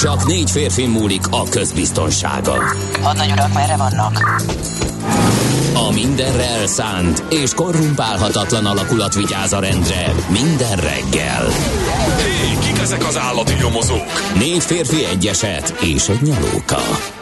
Csak négy férfi múlik a közbiztonsága. Hadnagy urak, merre vannak? A mindenre elszánt és korrumpálhatatlan alakulat vigyáz a rendre minden reggel. Hé, kik ezek az állati nyomozók? Négy férfi egyeset és egy nyalóka.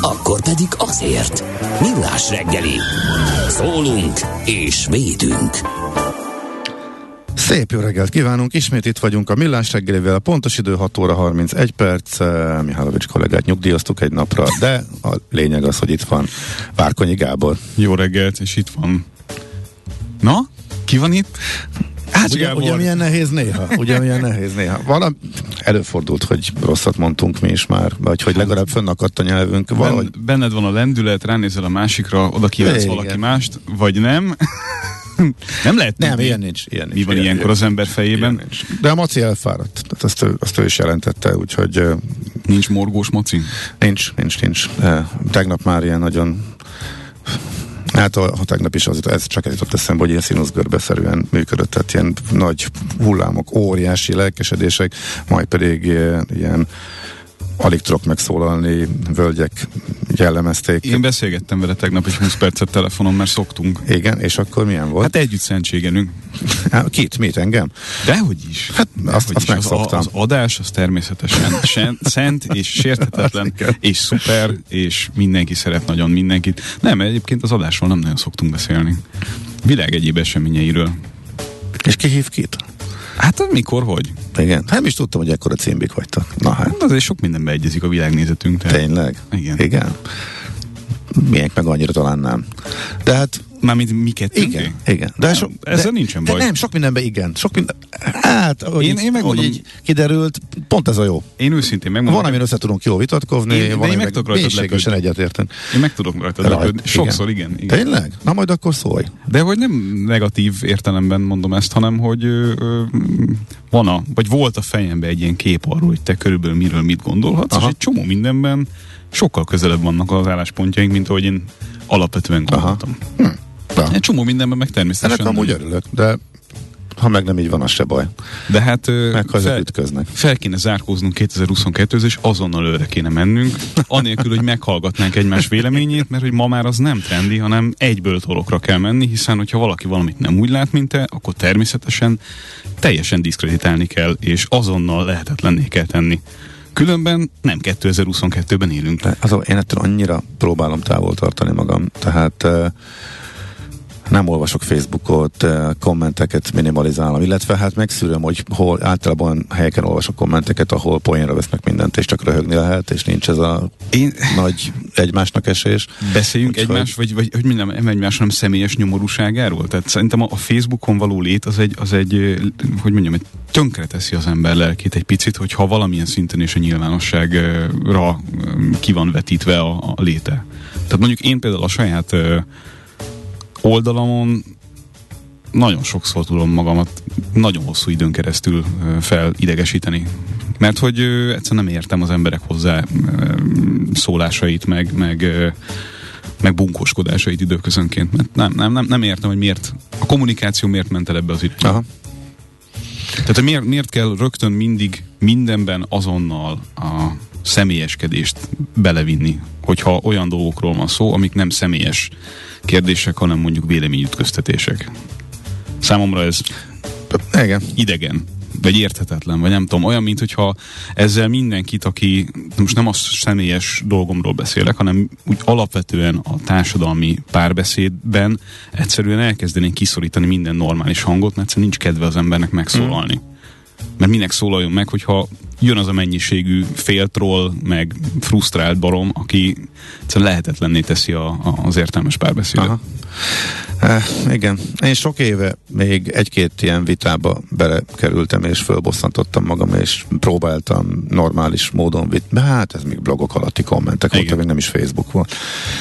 akkor pedig azért. Millás reggeli. Szólunk és védünk. Szép jó reggelt kívánunk, ismét itt vagyunk a Millás reggelivel, a pontos idő 6 óra 31 perc, Mihálovics kollégát nyugdíjaztuk egy napra, de a lényeg az, hogy itt van Várkonyi Gábor. Jó reggelt, és itt van. Na, ki van itt? Hát ugye, ugye milyen nehéz néha, ugye milyen nehéz néha. Valami, előfordult, hogy rosszat mondtunk mi is már, vagy hogy legalább fönnakadt a nyelvünk. Valahogy... Ben, benned van a lendület, ránézel a másikra, oda kívánsz valaki mást, vagy nem. nem lehet Nem, ilyen nincs. Ilyen nincs Mi van ilyen, ilyenkor ilyen, az ember fejében? Nincs. De a Maci elfáradt, tehát azt, ő, azt ő is jelentette, úgyhogy Nincs morgós moci? nincs, nincs, nincs. Tegnap már ilyen nagyon Hát a, a tegnap is az, ez csak ez jutott eszembe, hogy ilyen színuszgörbeszerűen működött, tehát ilyen nagy hullámok, óriási lelkesedések, majd pedig ilyen, ilyen alig tudok megszólalni, völgyek jellemezték. Én beszélgettem vele tegnap egy 20 percet telefonon, mert szoktunk. Igen, és akkor milyen volt? Hát együtt szentségenünk. Hát, Kit? Mit? Engem? Dehogy is. Hát azt, Dehogy azt is. Az, megszoktam. az adás az természetesen sen, szent és sérthetetlen, és szuper, és mindenki szeret nagyon mindenkit. Nem, egyébként az adásról nem nagyon szoktunk beszélni. Világ egyéb eseményeiről. És ki hív kit? Hát mikor, hogy? Igen. Hát nem is tudtam, hogy ekkora címbik vagytok. Na hát, Hát azért sok mindenbe egyezik a világnézetünk. Tehát tényleg? Igen. Igen. Miénk meg annyira talán nem. De hát Mármint mi kettőnk? Igen, igen. De so, ezzel de, nincsen de baj. nem, sok mindenben igen. Sok minden, hát, ahogy Én- így, én megmondom- ahogy így kiderült, pont ez a jó. Én őszintén megmondom. Van, amin össze tudunk jól vitatkozni, Én- de van, én meg tudok mélységesen egyetérteni. Én meg tudok rajta Rajt, lepődni. Sokszor, igen. igen. Tényleg? Na majd akkor szólj. De hogy nem negatív értelemben mondom ezt, hanem hogy ö, ö, van a, vagy volt a fejemben egy ilyen kép arról, hogy te körülbelül miről mit gondolhatsz, Aha. és egy csomó mindenben sokkal közelebb vannak az álláspontjaink, mint ahogy én alapvetően gondoltam. Hm. Na, Egy csomó mindenben meg ennek természetesen. amúgy örülök, de ha meg nem így van, az se baj. De hát Meg fel, ütköznek. fel kéne zárkóznunk 2022 és azonnal előre kéne mennünk, anélkül, hogy meghallgatnánk egymás véleményét, mert hogy ma már az nem trendi, hanem egyből torokra kell menni, hiszen hogyha valaki valamit nem úgy lát, mint te, akkor természetesen teljesen diszkreditálni kell, és azonnal lehetetlenné kell tenni. Különben nem 2022-ben élünk. De az, én ettől annyira próbálom távol tartani magam, tehát eh, nem olvasok Facebookot, eh, kommenteket minimalizálom, illetve hát megszűröm, hogy hol általában helyeken olvasok kommenteket, ahol poénra vesznek mindent, és csak röhögni lehet, és nincs ez a Én nagy egymásnak esés. beszéljünk Úgyhogy- egymás, vagy, vagy hogy nem egymás, hanem személyes nyomorúságáról. Tehát szerintem a, a Facebookon való lét az egy, az egy, hogy mondjam, egy tönkre teszi az ember lelkét egy picit, hogyha valamilyen szinten és a nyilvánosságra ki van vetítve a, a léte. Tehát mondjuk én például a saját oldalamon nagyon sokszor tudom magamat nagyon hosszú időn keresztül felidegesíteni. Mert hogy egyszerűen nem értem az emberek hozzá szólásait, meg, meg, meg bunkóskodásait időközönként. Mert nem, nem, nem, nem értem, hogy miért a kommunikáció miért ment el ebbe az irányba. Aha. Tehát miért, miért kell rögtön mindig mindenben azonnal a személyeskedést belevinni, hogyha olyan dolgokról van szó, amik nem személyes kérdések, hanem mondjuk véleményütköztetések. Számomra ez Igen. idegen. vagy érthetetlen, vagy nem tudom, olyan, mint hogyha ezzel mindenkit, aki, most nem a személyes dolgomról beszélek, hanem úgy alapvetően a társadalmi párbeszédben egyszerűen elkezdenénk kiszorítani minden normális hangot, mert egyszerűen nincs kedve az embernek megszólalni. Mm. Mert minek szólaljon meg, hogyha jön az a mennyiségű féltról, meg frusztrált barom, aki egyszerűen lehetetlenné teszi a, a, az értelmes párbeszédet. Aha. E, igen, én sok éve még egy-két ilyen vitába belekerültem, és fölbosszantottam magam, és próbáltam normális módon vit. De hát ez még blogok alatti kommentek voltak, még nem is Facebook volt.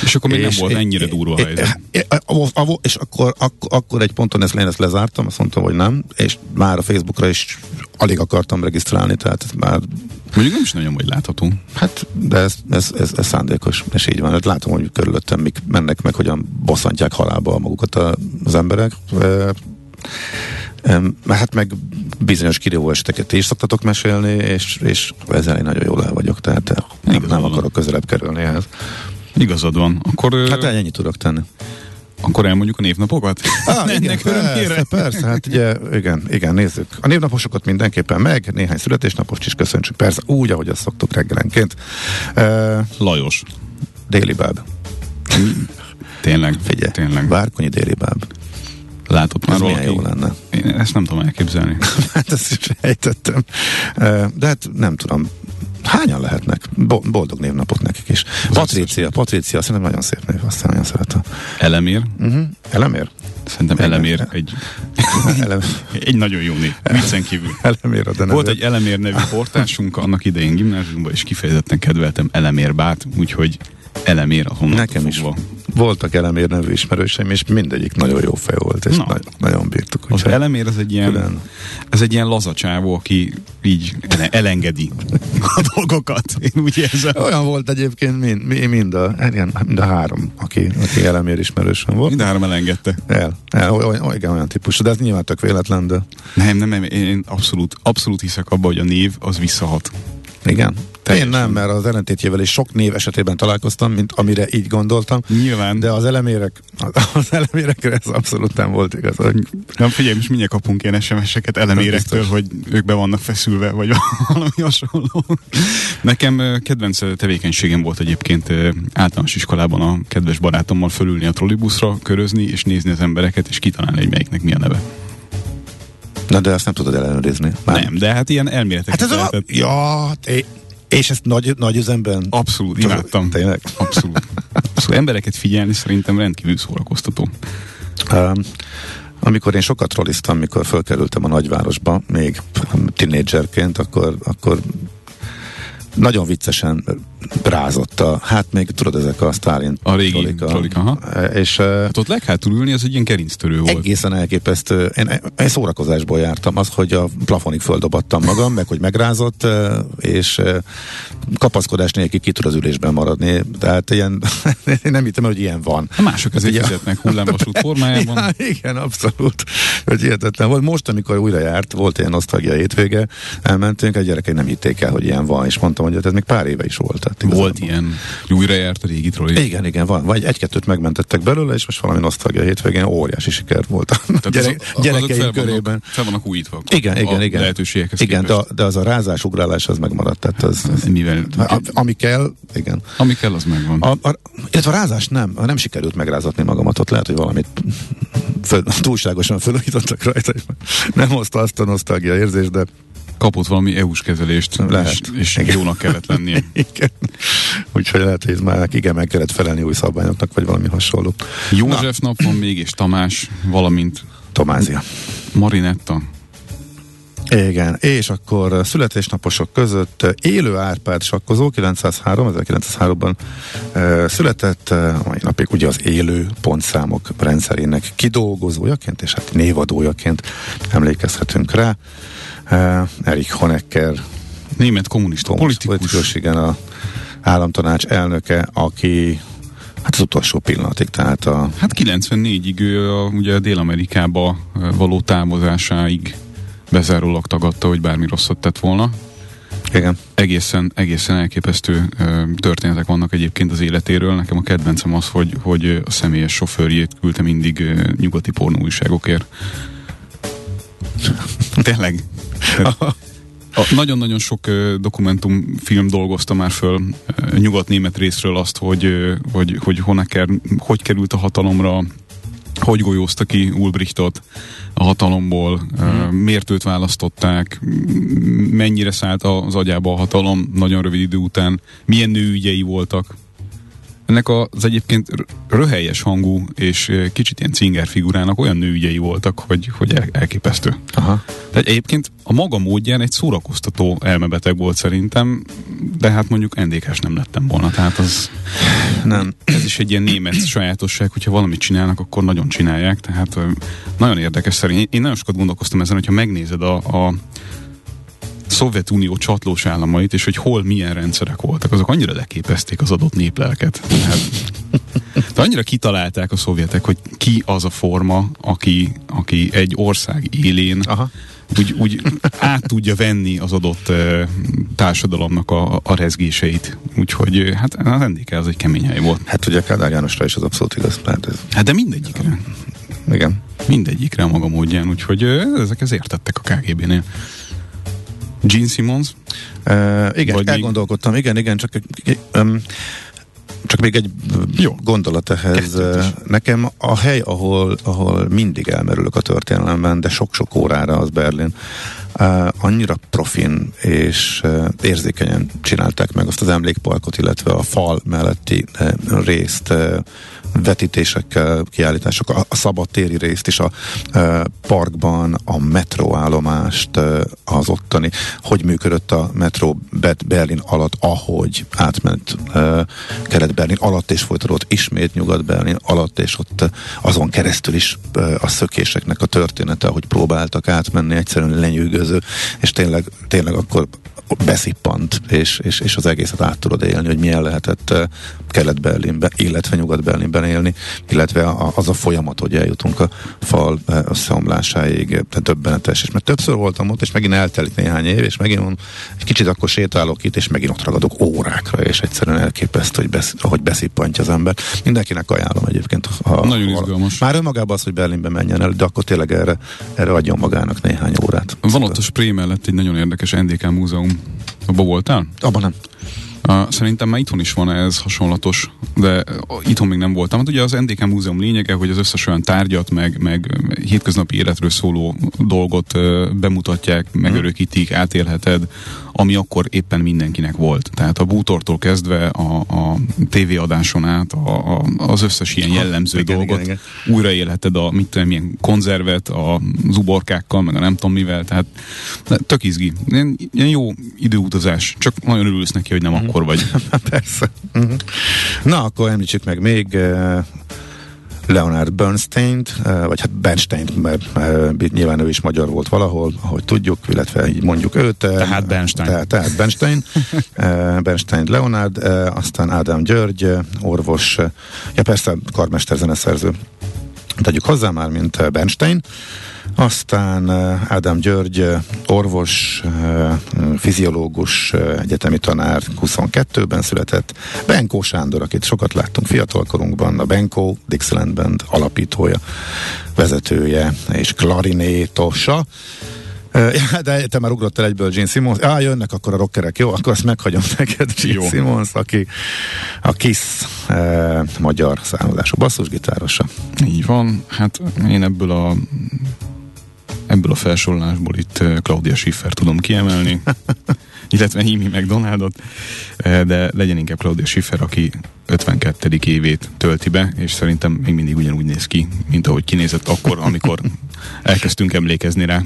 És akkor még és, nem volt ennyire durva a helyzet. És akkor, akkor, akkor egy ponton ezt, én ezt lezártam, azt mondtam, hogy nem, és már a Facebookra is alig akartam regisztrálni, tehát már Mondjuk nem is nagyon vagy látható. Hát, de ez, ez, ez, ez szándékos, és így van. Hát látom, hogy körülöttem mik mennek meg, hogyan bosszantják halálba magukat az emberek. Hát meg bizonyos kirívó eseteket is szoktatok mesélni, és, és ezzel én nagyon jól el vagyok, tehát nem, nem akarok közelebb kerülni ehhez. Igazad van. Akkor, hát ennyit tudok tenni. Akkor elmondjuk a névnapokat? Ah, igen, persze, persze, hát ugye, igen, igen, nézzük. A névnaposokat mindenképpen meg, néhány születésnapot is köszöntsük, persze, úgy, ahogy azt szoktuk reggelenként. Uh, Lajos. Déli báb. Tényleg, Figyelj, tényleg. Várkonyi déli báb. Látott már valaki? jó lenne. Én ezt nem tudom elképzelni. hát ezt is ejtettem. De hát nem tudom. Hányan lehetnek? Boldog névnapot nekik is. Patrícia, Patrícia, szerintem nagyon szép név, aztán nagyon szeretem. Elemér? Uh-huh. Elemér? Szerintem Elemér egy, Elem... egy nagyon jó név. Viccen kívül. Elemér a de Volt egy Elemér nevű portásunk, annak idején gimnáziumban, és kifejezetten kedveltem Elemér bát, úgyhogy elemér a honnan Nekem fogva. is voltak elemér nevű ismerőseim, és mindegyik nagyon jó fej volt, és Na. nagyon, nagyon bírtuk. Az elemér az egy ilyen, külön... ez egy ilyen lazacsávó, aki így elengedi a dolgokat. Én úgy érzem. Olyan volt egyébként mind, mind, a, igen, mind a három, aki, aki elemér ismerősöm volt. Mind a három elengedte. El, el olyan, igen, olyan típusú, de ez nyilván tök véletlen, de... Nem, nem, nem, én abszolút, abszolút hiszek abba, hogy a név az visszahat. Igen. Teljesen. Én nem, mert az ellentétjével is sok név esetében találkoztam, mint amire így gondoltam. Nyilván. De az elemérek, az elemérekre ez abszolút nem volt igaz. Hogy... Nem figyelj, most mindjárt kapunk ilyen SMS-eket elemérektől, hogy ők be vannak feszülve, vagy valami hasonló. Nekem kedvenc tevékenységem volt egyébként általános iskolában a kedves barátommal fölülni a trollibuszra, körözni, és nézni az embereket, és kitalálni, hogy melyiknek mi a neve. Na de azt nem tudod ellenőrizni. Már. Nem, de hát ilyen elméletek. Hát ez a... Ja, é... És ezt nagy, nagy üzemben? Abszolút, imádtam. Tényleg? Abszolút. Abszolút. Embereket figyelni szerintem rendkívül szórakoztató. Um, amikor én sokat rolliztam, mikor fölkerültem a nagyvárosba, még tinédzserként, akkor, akkor nagyon viccesen rázotta. Hát még tudod, ezek a Stalin A régi trolika. trolika e, És, hát ott leghátul ülni, az egy ilyen gerinctörő volt. Egészen elképesztő. Én, én szórakozásból jártam. Az, hogy a plafonig földobattam magam, meg hogy megrázott, és kapaszkodás nélkül ki tud az ülésben maradni. Tehát ilyen, én nem hittem, hogy ilyen van. A mások ezért ugye, fizetnek hullámvasút formájában. Ja, igen, abszolút. Hogy hihetetlen volt. Most, amikor újra járt, volt ilyen osztagja hétvége, elmentünk, a gyerekek nem hitték el, hogy ilyen van, és mondtam, hogy ez még pár éve is volt. Tehát volt ilyen, újra járt a régi trolli. Igen, igen, van. Vagy egy-kettőt megmentettek belőle, és most valami nosztalgia hétvégén óriási siker volt a gyerek, az, gyerekeim fel körében. Vannak, fel vannak újítva. Igen, igen, igen. Lehetőségekhez igen, de, de, az a rázás, ugrálás az megmaradt. Tehát az, az, Mivel, a, ami kell, igen. Ami kell, az megvan. A, a, illetve a rázás nem, nem sikerült megrázatni magamat, ott lehet, hogy valamit föl, túlságosan felújítottak rajta, és nem hozta azt a nosztalgia érzést, de kapott valami EU-s kezelést, lehet. és, és jónak kellett lennie. igen. Úgyhogy lehet, hogy már igen, meg kellett felelni új szabványoknak, vagy valami hasonló. József Na. nap van még, és Tamás, valamint Tomázia. Marinetta. Igen, és akkor születésnaposok között élő Árpád sakkozó, 903, 1903-ban e, született, mai napig ugye az élő pontszámok rendszerének kidolgozójaként, és hát névadójaként emlékezhetünk rá. Uh, Erich Honecker német kommunista politikus. politikus, igen, a államtanács elnöke, aki Hát az utolsó pillanatig, tehát a... Hát 94-ig ő a, ugye Dél-Amerikába való távozásáig bezárólag tagadta, hogy bármi rosszat tett volna. Igen. Egészen, egészen elképesztő ö, történetek vannak egyébként az életéről. Nekem a kedvencem az, hogy, hogy a személyes sofőrjét küldte mindig ö, nyugati pornóújságokért. Tényleg. Nagyon-nagyon sok dokumentumfilm dolgozta már föl nyugat-német részről azt, hogy, hogy, hogy Honecker hogy került a hatalomra, hogy golyózta ki Ulbrichtot a hatalomból, hmm. miért őt választották, mennyire szállt az agyába a hatalom nagyon rövid idő után, milyen nőügyei voltak. Ennek az egyébként röhelyes hangú és kicsit ilyen cinger figurának olyan nőügyei voltak, hogy, hogy elképesztő. Aha. Tehát egyébként a maga módján egy szórakoztató elmebeteg volt szerintem, de hát mondjuk ndk nem lettem volna, tehát az nem. Ez is egy ilyen német sajátosság, hogyha valamit csinálnak, akkor nagyon csinálják, tehát nagyon érdekes szerint. Én nagyon sokat gondolkoztam ezen, hogyha megnézed a, a Szovjetunió csatlós államait, és hogy hol milyen rendszerek voltak, azok annyira leképezték az adott néplelket. Tehát, de annyira kitalálták a szovjetek, hogy ki az a forma, aki, aki egy ország élén Aha. Úgy, úgy át tudja venni az adott uh, társadalomnak a, a rezgéseit. Úgyhogy hát az NDK az egy kemény hely volt. Hát ugye Kádár Jánosra is az abszolút igaz. Hát, ez... hát de mindegyikre. Igen. Mindegyikre a maga módján, úgyhogy ezek ez értettek a KGB-nél. Gene Simmons? Uh, igen, Vagy elgondolkodtam, még... igen, igen, csak um, csak még egy Jó. gondolat ehhez. Nekem a hely, ahol, ahol mindig elmerülök a történelemben, de sok-sok órára az Berlin, uh, annyira profin és uh, érzékenyen csinálták meg azt az emlékparkot, illetve a fal melletti uh, részt. Vetítésekkel, kiállítások, a, szabadtéri részt is a e, parkban, a metróállomást, e, az ottani, hogy működött a metró Berlin alatt, ahogy átment e, Kelet-Berlin alatt, és folytatódott ismét Nyugat-Berlin alatt, és ott azon keresztül is e, a szökéseknek a története, hogy próbáltak átmenni, egyszerűen lenyűgöző, és tényleg, tényleg akkor beszippant, és, és, és az egészet át tudod élni, hogy milyen lehetett Kelet-Berlinben, illetve Nyugat-Berlinben élni, illetve az a folyamat, hogy eljutunk a fal összeomlásáig, tehát döbbenetes. És mert többször voltam ott, és megint eltelik néhány év, és megint on, egy kicsit akkor sétálok itt, és megint ott ragadok órákra, és egyszerűen elképesztő, hogy besz, ahogy beszippantja az ember. Mindenkinek ajánlom egyébként. Ha, Nagyon izgalmas. Már önmagában az, hogy Berlinbe menjen el, de akkor tényleg erre, erre adjon magának néhány órát. Van ott a Spré mellett egy nagyon érdekes NDK múzeum. Abba voltál? Abban nem. Szerintem már itthon is van ez hasonlatos, de itthon még nem voltam. Hát ugye az NDK Múzeum lényege, hogy az összes olyan tárgyat, meg, meg hétköznapi életről szóló dolgot bemutatják, megörökítik, átélheted, ami akkor éppen mindenkinek volt. Tehát a bútortól kezdve a, a tévéadáson át a, a, az összes ilyen jellemző igen, dolgot igen, igen. újraélheted a mit tudom, milyen konzervet, a zuborkákkal, meg a nem tudom mivel, tehát tök izgi. Ilyen, ilyen jó időutazás, csak nagyon örülsz neki, hogy nem mm. akkor vagy. Persze. Mm-hmm. Na, akkor említsük meg még uh, Leonard Bernstein, vagy hát Bernstein, mert nyilván ő is magyar volt valahol, ahogy tudjuk, illetve így mondjuk őt. Tehát Bernstein. Tehát, tehát Bernstein, Bernstein Leonard, aztán Ádám György, orvos, ja persze karmester zeneszerző. Tegyük hozzá már, mint Bernstein, aztán Ádám György, orvos, fiziológus, egyetemi tanár, 22-ben született. Benkó Sándor, akit sokat láttunk fiatalkorunkban, a Benkó Dixieland Band alapítója, vezetője és klarinétosa. De te már ugrottál egyből Gene Simmons. Á, jönnek akkor a rockerek. Jó, akkor azt meghagyom neked, Gene Jó. Simmons, aki a Kiss eh, magyar származású basszusgitárosa. Így van. Hát én ebből a Ebből a felsorolásból itt eh, Claudia Schiffer tudom kiemelni, illetve Himi McDonaldot, eh, de legyen inkább Claudia Schiffer, aki 52. évét tölti be, és szerintem még mindig ugyanúgy néz ki, mint ahogy kinézett akkor, amikor elkezdtünk emlékezni rá.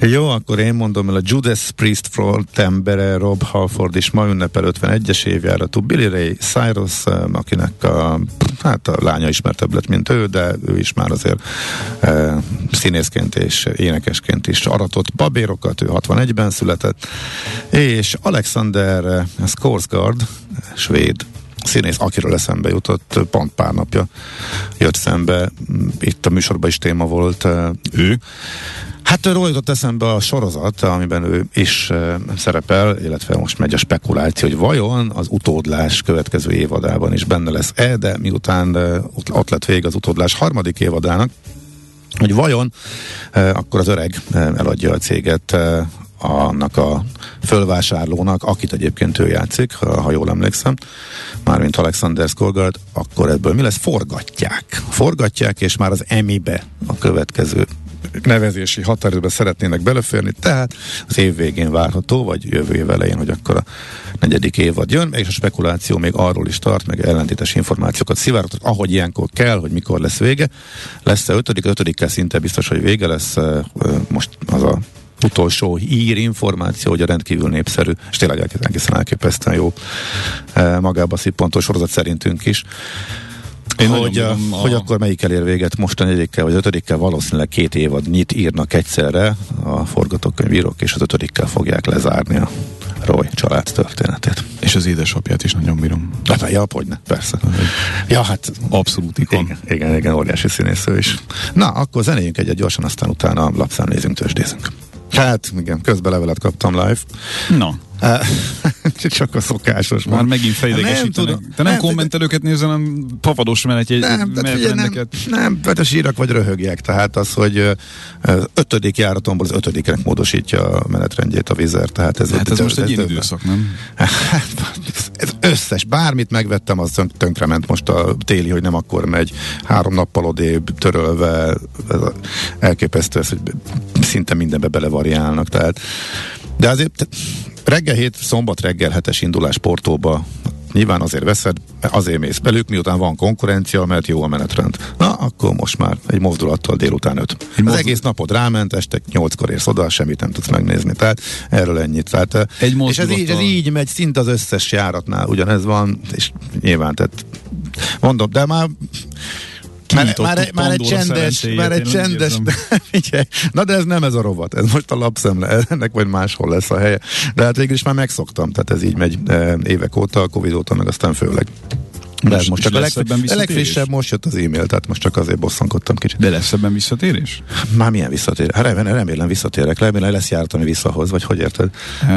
Jó, akkor én mondom el a Judas Priest Front embere, Rob Halford is ma ünnepel 51-es évjáratú Billy Ray Cyrus, akinek a, hát a lánya ismertebb lett, mint ő, de ő is már azért e, színészként és énekesként is aratott babérokat, ő 61-ben született, és Alexander Skarsgård, svéd színész, akiről eszembe jutott, pont pár napja jött szembe, itt a műsorban is téma volt. Ő? Hát róla jutott eszembe a sorozat, amiben ő is uh, szerepel, illetve most megy a spekuláció, hogy vajon az utódlás következő évadában is benne lesz-e, de miután uh, ott lett vég az utódlás harmadik évadának, hogy vajon eh, akkor az öreg eh, eladja a céget eh, annak a fölvásárlónak, akit egyébként ő játszik, ha, jól emlékszem, mármint Alexander Skolgard, akkor ebből mi lesz? Forgatják. Forgatják, és már az emibe a következő nevezési határidőbe szeretnének beleférni, tehát az év végén várható, vagy jövő év elején, hogy akkor a negyedik évad jön, és a spekuláció még arról is tart, meg ellentétes információkat szivárogtat, ahogy ilyenkor kell, hogy mikor lesz vége. Lesz-e ötödik? Ötödikkel szinte biztos, hogy vége lesz. Most az a utolsó hír információ, hogy a rendkívül népszerű, és tényleg egészen elképesztően jó magába szippontó sorozat szerintünk is. Én hogy, a, a... hogy akkor melyik elér véget, most a negyedikkel vagy ötödikkel valószínűleg két évad nyit írnak egyszerre a forgatókönyvírók, és az ötödikkel fogják lezárni a Roy család történetét. És az édesapját is nagyon bírom. Hát, ja, ne, persze. Ja, hát abszolút ikon. Igen, igen, igen, óriási színésző is. Na, akkor zenéljünk egyet gyorsan, aztán utána lapszámnézünk, tőzsdézünk. Hát, igen, közben levelet kaptam live. Na. Csak a szokásos. Már megint fejlegesítenek. Te nem, nem kommentelőket nézel, hanem papados menet, nem, menetrendeket. Nem, nem, mert a sírak vagy röhögjek. Tehát az, hogy ötödik járatomból az ötödiknek módosítja a menetrendjét a vizer. Tehát ez, hát ez, ez most egy ilyen időszak, nem? ez összes, bármit megvettem, az tönkrement most a téli, hogy nem akkor megy. Három nappal odébb, törölve, ez elképesztő ez, hogy szinte mindenbe belevariálnak. Tehát de azért reggel hét, szombat reggel hetes indulás Portóba Nyilván azért veszed, azért mész belük, miután van konkurencia, mert jó a menetrend. Na, akkor most már egy mozdulattal délután öt. Egy az mozdul... egész napod ráment, este nyolckor érsz oda, semmit nem tudsz megnézni. Tehát erről ennyit. Tehát, egy és ez így, ez így megy szinte az összes járatnál, ugyanez van, és nyilván, tehát mondom, de már már, már, már egy csendes, már egy csendes, na de ez nem ez a rovat, ez most a lapszemle, ennek vagy máshol lesz a helye. De hát végül is már megszoktam, tehát ez így megy eh, évek óta, a Covid óta, meg aztán főleg. De most, most csak a, leg, a legfrissebb most jött az e-mail, tehát most csak azért bosszankodtam kicsit. De lesz ebben visszatérés? Már milyen visszatérés? Hát remélem, remélem visszatérek, remélem lesz járatani visszahoz, vagy hogy érted?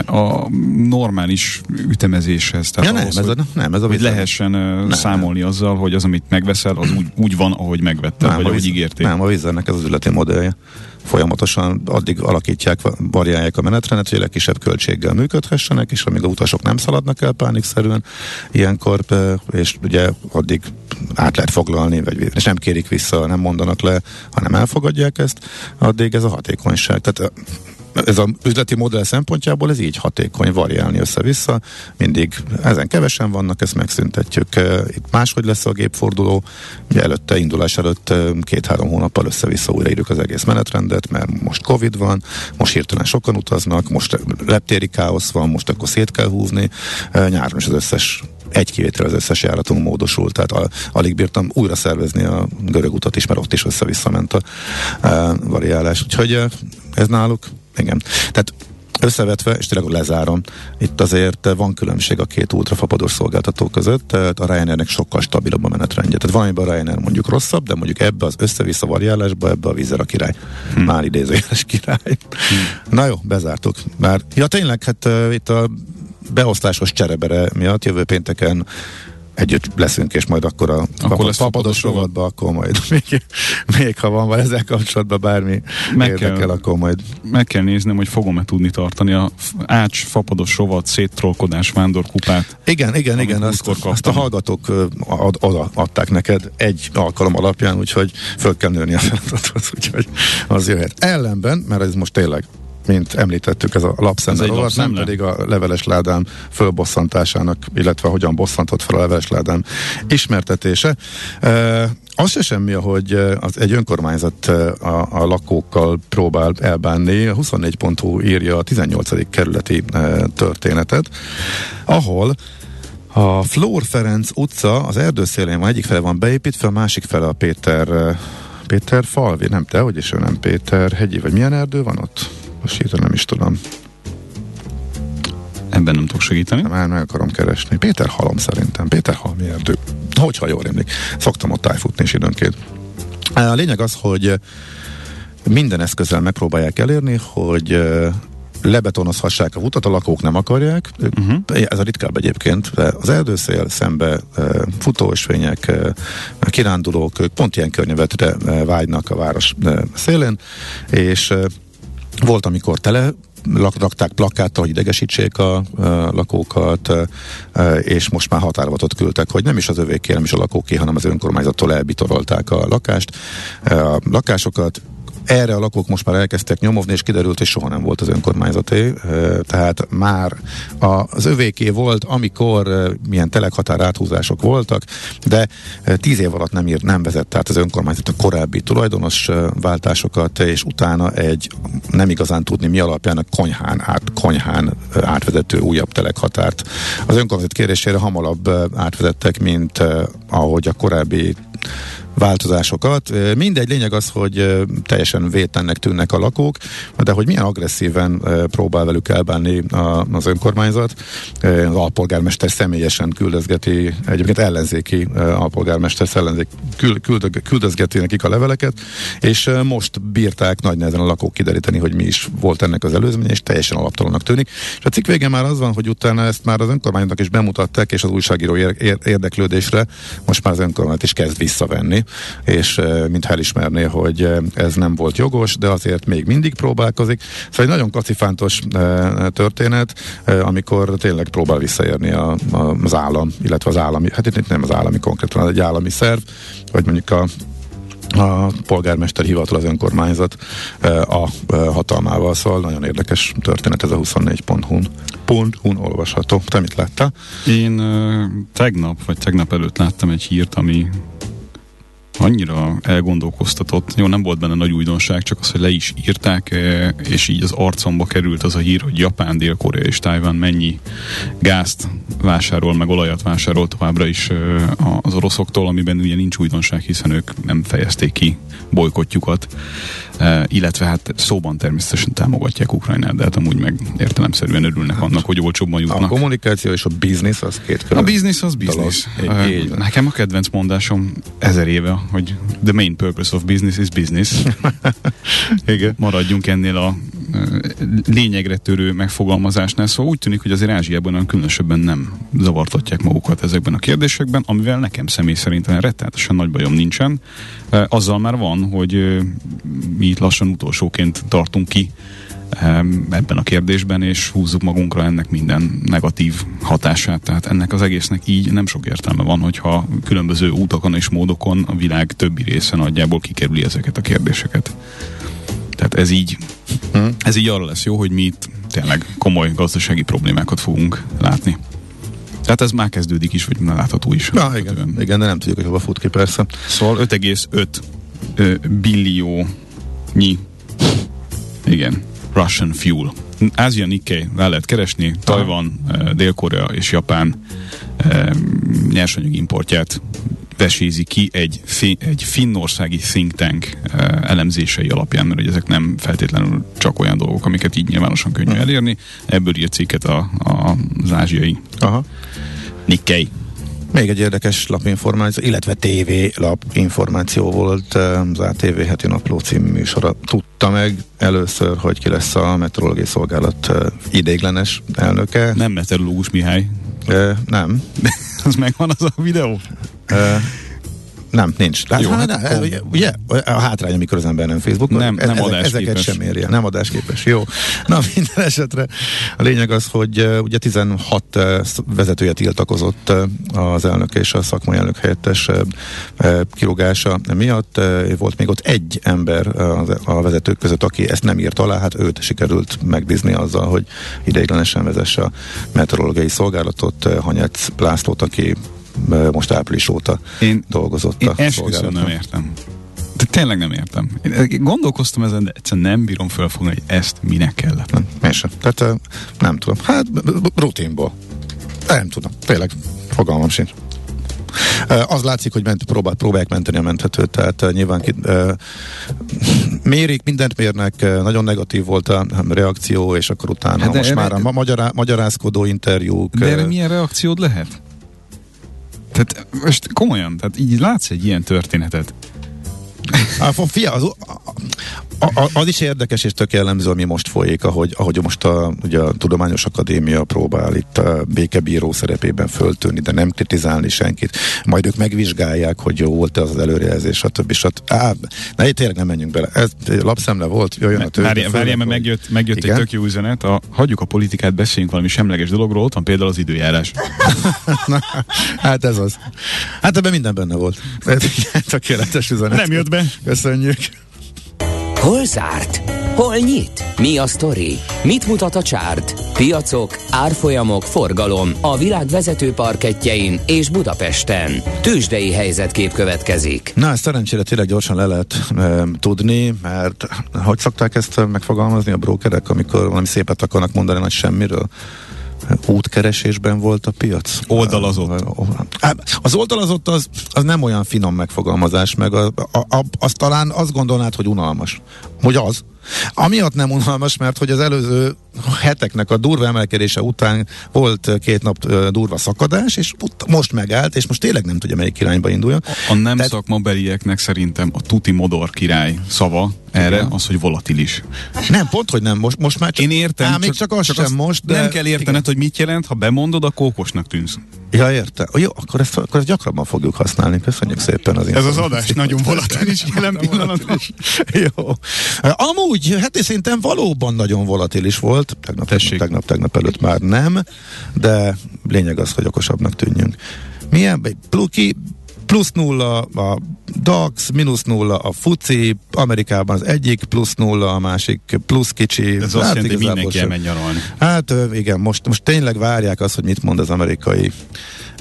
A normális ütemezéshez. Tehát ja, ahhoz, nem, ez a, nem, ez a hogy lehessen nem, számolni nem. azzal, hogy az, amit megveszel, az úgy, úgy van, ahogy megvetted, nem, vagy ahogy ígértél. Nem, a vízernek ez az üzleti modellje folyamatosan addig alakítják, variálják a menetrendet, hogy a legkisebb költséggel működhessenek, és amíg a utasok nem szaladnak el pánikszerűen ilyenkor, és ugye addig át lehet foglalni, vagy, és nem kérik vissza, nem mondanak le, hanem elfogadják ezt, addig ez a hatékonyság. Tehát ez a üzleti modell szempontjából ez így hatékony, variálni össze-vissza, mindig ezen kevesen vannak, ezt megszüntetjük. Itt máshogy lesz a gépforduló, ugye előtte, indulás előtt két-három hónappal össze-vissza újraírjuk az egész menetrendet, mert most Covid van, most hirtelen sokan utaznak, most leptéri káosz van, most akkor szét kell húzni, nyáron is az összes egy kivétel az összes járatunk módosult, tehát a, alig bírtam újra szervezni a görög utat is, mert ott is össze-vissza ment a, a variálás. Úgyhogy ez náluk igen. Tehát Összevetve, és tényleg lezárom, itt azért van különbség a két ultrafapados szolgáltató között, a Ryanairnek sokkal stabilabb a menetrendje. Tehát valamiben a Ryanair mondjuk rosszabb, de mondjuk ebbe az össze-vissza variálásba, ebbe a vízer a király. Hmm. Már idézőjeles király. Hmm. Na jó, bezártuk. Már, ja tényleg, hát uh, itt a beosztásos cserebere miatt jövő pénteken együtt leszünk, és majd akkor a akkor lesz papados rovatba, akkor majd még, még ha van ezzel kapcsolatban bármi meg érdekel, kell, akkor majd... Meg kell néznem, hogy fogom-e tudni tartani a ács, fapados rovat, széttrollkodás, vándorkupát. Igen, igen, igen, azt, azt a hallgatók ad, ad, adták neked egy alkalom alapján, úgyhogy föl kell nőni a feladathoz, úgyhogy az jöhet. Ellenben, mert ez most tényleg mint említettük, ez a lapszemle rovat, nem pedig a leveles ládám fölbosszantásának, illetve hogyan bosszantott fel a leveles ládám ismertetése. E, az se semmi, hogy az egy önkormányzat a, a lakókkal próbál elbánni. A 24.hu írja a 18. kerületi e, történetet, ahol a Flór Ferenc utca az erdőszélén van, egyik fele van beépítve, a másik fele a Péter Péter falvi, nem te, hogy is ő nem Péter hegyi, vagy milyen erdő van ott? Most hirtelen nem is tudom. Ebben nem tudok segíteni. Már meg akarom keresni. Péter Halom szerintem. Péter Halmi erdő. Hogyha jól emlék. Szoktam ott tájfutni is időnként. A lényeg az, hogy minden eszközzel megpróbálják elérni, hogy lebetonozhassák a utat, a lakók nem akarják. Uh-huh. Ez a ritkább egyébként. Az erdőszél szembe futósvények, kirándulók, ők pont ilyen környevetre vágynak a város szélén, és volt, amikor tele rakták plakáttal, hogy idegesítsék a, a lakókat, és most már határvatot küldtek, hogy nem is az övéké, nem is a lakóké, hanem az önkormányzattól elbitorolták a lakást, a lakásokat, erre a lakók most már elkezdtek nyomovni, és kiderült, hogy soha nem volt az önkormányzaté. Tehát már az övéké volt, amikor milyen telekhatár áthúzások voltak, de tíz év alatt nem írt, nem vezet tehát az önkormányzat a korábbi tulajdonos váltásokat, és utána egy nem igazán tudni mi alapján a konyhán, át, konyhán átvezető újabb telekhatárt. Az önkormányzat kérésére hamarabb átvezettek, mint ahogy a korábbi változásokat. Mindegy, lényeg az, hogy teljesen védtennek tűnnek a lakók, de hogy milyen agresszíven próbál velük elbánni az önkormányzat. Az alpolgármester személyesen küldözgeti, egyébként ellenzéki alpolgármester ellenzék küld, küldözgeti nekik a leveleket, és most bírták nagy nehezen a lakók kideríteni, hogy mi is volt ennek az előzménye, és teljesen alaptalannak tűnik. És a cikk végén már az van, hogy utána ezt már az önkormányzatnak is bemutatták, és az újságíró érdeklődésre most már az önkormányzat is kezd visszavenni és mintha elismerné, hogy ez nem volt jogos, de azért még mindig próbálkozik. Szóval egy nagyon kacifántos történet, amikor tényleg próbál visszaérni a, a, az állam, illetve az állami, hát itt nem az állami konkrétan, egy állami szerv, vagy mondjuk a a polgármester hivatal az önkormányzat a hatalmával, szóval nagyon érdekes történet ez a 24.hu-n. Pont.hu-n olvasható. Te mit láttál? Én tegnap, vagy tegnap előtt láttam egy hírt, ami annyira elgondolkoztatott. Jó, nem volt benne nagy újdonság, csak az, hogy le is írták, eh, és így az arcomba került az a hír, hogy Japán, Dél-Korea és Tájván mennyi gázt vásárol, meg olajat vásárol továbbra is eh, az oroszoktól, amiben ugye nincs újdonság, hiszen ők nem fejezték ki bolykotjukat, illetve hát szóban természetesen támogatják Ukrajnát, de hát amúgy meg értelemszerűen örülnek annak, hogy olcsóbban jutnak. A kommunikáció és a biznisz az két A biznisz az biznisz. Nekem a kedvenc mondásom ezer éve hogy the main purpose of business is business. Igen. Maradjunk ennél a lényegre törő megfogalmazásnál, szóval úgy tűnik, hogy azért Ázsiában olyan különösebben nem zavartatják magukat ezekben a kérdésekben, amivel nekem személy szerint rettenetesen nagy bajom nincsen. Azzal már van, hogy mi itt lassan utolsóként tartunk ki ebben a kérdésben, és húzzuk magunkra ennek minden negatív hatását. Tehát ennek az egésznek így nem sok értelme van, hogyha különböző útokon és módokon a világ többi része nagyjából kikerüli ezeket a kérdéseket. Tehát ez így, hmm. ez így arra lesz jó, hogy mi itt tényleg komoly gazdasági problémákat fogunk látni. Tehát ez már kezdődik is, vagy már látható is. Na, igen, igen, de nem tudjuk, hogy hova fut ki persze. Szóval 5,5 billiónyi igen, Russian Fuel. Ázia Nikkei rá lehet keresni, Tajvan, Dél-Korea és Japán nyersanyag importját vesézi ki egy, egy finnországi think tank eh, elemzései alapján, mert hogy ezek nem feltétlenül csak olyan dolgok, amiket így nyilvánosan könnyű uh-huh. elérni. Ebből írt cikket a, a, az ázsiai Aha. Nikkei. Még egy érdekes lapinformáció, illetve TV lap információ volt az ATV heti napló című műsora. Tudta meg először, hogy ki lesz a meteorológiai szolgálat ideiglenes elnöke. Nem meteorológus Mihály. E, nem. az megvan az a videó? E, nem, nincs. Hát, Jó, hát, hát, ugye, ugye, a hátrány, amikor az ember nem Facebook, nem, nem ezek, ezeket sem érje, nem adásképes. Jó. Na, minden esetre a lényeg az, hogy ugye 16 uh, vezetője tiltakozott az elnök és a szakmai elnök helyettes kirúgása miatt. Volt még ott egy ember a vezetők között, aki ezt nem írt alá, hát őt sikerült megbízni azzal, hogy ideiglenesen vezesse a meteorológiai szolgálatot, Hanyec Lászlót, aki most április óta én, dolgozott én a szolgálaton. nem értem. De tényleg nem értem. Én gondolkoztam ezen, de egyszerűen nem bírom felfogni, hogy ezt minek kellett. Nem, én sem. Tehát nem tudom. Hát rutinból. Nem tudom. Tényleg fogalmam sincs. Az látszik, hogy ment, próbál, próbálják menteni a menthetőt, tehát nyilván ki, mérik, mindent mérnek, nagyon negatív volt a reakció, és akkor utána hát most erre, már a magyará, magyarázkodó interjúk. De erre milyen reakciód lehet? Tehát most komolyan, tehát így látsz egy ilyen történetet. A, fia, az, a, a, az is érdekes és tök jellemző, ami most folyik, ahogy, ahogy most a, ugye a Tudományos Akadémia próbál itt a békebíró szerepében föltűnni, de nem kritizálni senkit. Majd ők megvizsgálják, hogy jó volt az előrejelzés, stb. stb. Á, ne, tényleg nem menjünk bele. Ez lapszemle volt, jöjjön a tőzsde. Várjál, várjál, mert megjött, megjött egy tök jó üzenet. A, hagyjuk a politikát, beszéljünk valami semleges dologról, ott van például az időjárás. Na, hát ez az. Hát ebben minden benne volt. Tökéletes üzenet. Nem jött be. Köszönjük. Hol zárt? Hol nyit? Mi a sztori? Mit mutat a csárt? Piacok, árfolyamok, forgalom a világ vezető parketjein és Budapesten. Tősdei helyzetkép következik. Na, ezt szerencsére tényleg gyorsan le lehet e, tudni, mert hogy szokták ezt megfogalmazni a brókerek, amikor valami szépet akarnak mondani nagy semmiről? Útkeresésben volt a piac? Oldalazott. Az oldalazott az, az nem olyan finom megfogalmazás, meg a, a, a, az talán azt gondolnád, hogy unalmas. Hogy az. Amiatt nem unalmas, mert hogy az előző heteknek a durva emelkedése után volt két nap durva szakadás, és most megállt, és most tényleg nem tudja, melyik irányba induljon. A, a nem Tehát... szakmabelieknek szerintem a tuti modor király szava erre igen. az, hogy volatilis. Nem, pont, hogy nem. Most, most már csak... Én értem. Á, még csak, csak az csak sem most, de... Nem kell értened, igen. hogy mit jelent, ha bemondod, a kókosnak tűnsz. Ja, érte. Jó, akkor ezt, akkor ezt gyakrabban fogjuk használni. Köszönjük szépen az Ez az adás nagyon volatilis jelen pillanatban. Jó. Amúgy, hát szerintem valóban nagyon volatilis volt. Tegnap, Tessék. tegnap, tegnap előtt már nem, de lényeg az, hogy okosabbnak tűnjünk. Milyen? Pluki, plusz nulla a DAX, mínusz nulla a FUCI, Amerikában az egyik plusz nulla, a másik plusz kicsi. Ez hát azt jelenti, hogy mindenki elmegy nyaralni. Hát igen, most, most tényleg várják azt, hogy mit mond az amerikai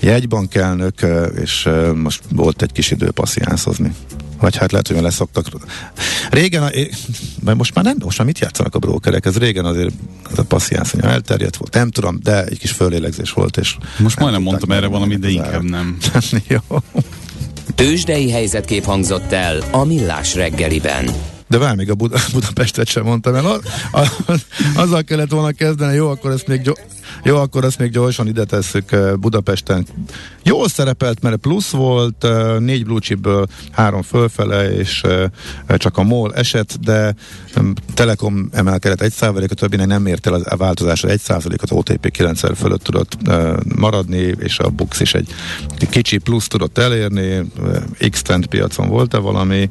jegybankelnök, és most volt egy kis idő passziánszozni. Vagy hát lehet, hogy leszoktak. Régen, a, mert most már nem, most már mit játszanak a brókerek? Ez régen azért ez a passziánsz elterjedt volt, nem tudom, de egy kis fölélegzés volt. És most majdnem mondtam erre valami, de inkább nem. Jó. Tőzsdei helyzetkép hangzott el a Millás reggeliben. De vár, még a Bud- Budapestet sem mondtam el. A, a, azzal kellett volna kezdeni, jó, akkor ezt még jó, akkor ezt még gyorsan ide tesszük Budapesten. Jól szerepelt, mert plusz volt, négy blue chipből három fölfele, és csak a MOL esett, de Telekom emelkedett egy százalék, a többinek nem ért el a változásra egy százalékot, OTP 9 fölött tudott maradni, és a Bux is egy kicsi plusz tudott elérni, x piacon volt-e valami,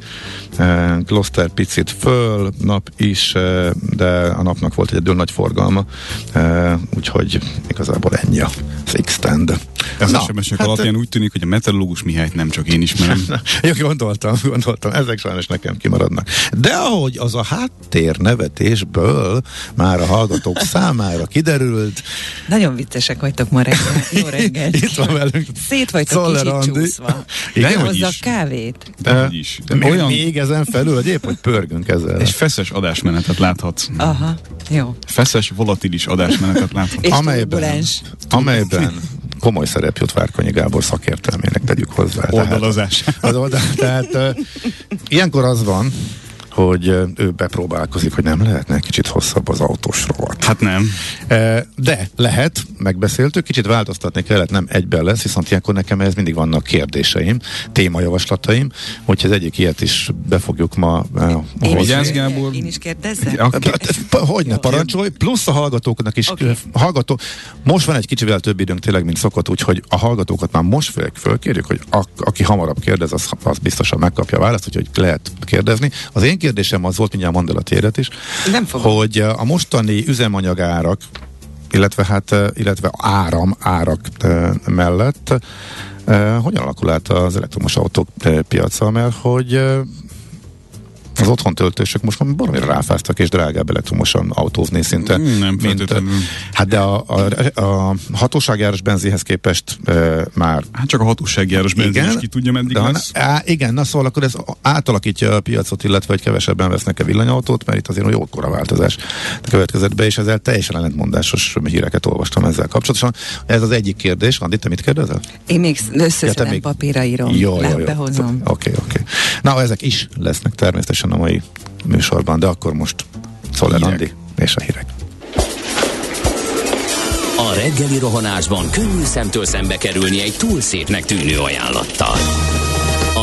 Gloster picit föl, nap is, de a napnak volt egy nagy forgalma, úgyhogy igazából ennyi az X-Tend. Ez Na, SMS-ek hát, alapján úgy tűnik, hogy a meteorológus Mihályt nem csak én ismerem. Jó, gondoltam, gondoltam, ezek sajnos nekem kimaradnak. De ahogy az a háttér nevetésből már a hallgatók számára kiderült. Nagyon viccesek vagytok ma reggel. Jó reggel. Itt van velünk. Szét vagytok Szoller kicsit Andi. csúszva. Igen, Hozza kávét. De is. De olyan... Még ezen felül, hogy épp, hogy pörgünk ezzel. És feszes adásmenetet láthatsz. Aha, jó. Feszes, volatilis adásmenetet láthatsz. És amelyben, amelyben komoly szerep jut Várkonyi Gábor szakértelmének, tegyük hozzá. Oldalazás. Tehát, az oldal, tehát uh, ilyenkor az van, hogy ő bepróbálkozik, hogy nem lehetne kicsit hosszabb az autós rovat. Hát nem. De lehet, megbeszéltük, kicsit változtatni kellett, nem egyben lesz, viszont ilyenkor nekem ez mindig vannak kérdéseim, témajavaslataim, úgyhogy az egyik ilyet is befogjuk ma én Is, Gábor. Én is kérdezzek? Hogy ne parancsolj, plusz a hallgatóknak is. Okay. Hallgató, most van egy kicsivel több időnk tényleg, mint szokott, úgyhogy a hallgatókat már most föl, fölkérjük, hogy a, aki hamarabb kérdez, az, az biztosan megkapja a választ, úgyhogy lehet kérdezni. Az én kérdésem az volt, mindjárt mondd el a téret is, Nem hogy a mostani üzemanyagárak, illetve hát, illetve áram árak mellett hogyan alakul át az elektromos autók piaca, mert hogy az otthon töltősök most már baromira ráfáztak, és drágább elektromosan autózni szinte. Nem mint, Hát de a, a, a hatóságjáros benzinhez képest e, már... Hát csak a hatóságjáros benzin is ki tudja, meddig de lesz. Á, igen, na szóval akkor ez átalakítja a piacot, illetve hogy kevesebben vesznek-e villanyautót, mert itt azért jó kora változás következett be, és ezzel teljesen ellentmondásos híreket olvastam ezzel kapcsolatosan. Ez az egyik kérdés. Andi, te mit kérdezel? Én még összeszedem ja, még... papírra írom. Jó, jó, jó. Oké, oké. Okay, okay. Na, ezek is lesznek természetesen a mai műsorban, de akkor most Szoller Andi és a hírek. A reggeli rohanásban könnyű szemtől szembe kerülni egy túl szépnek tűnő ajánlattal.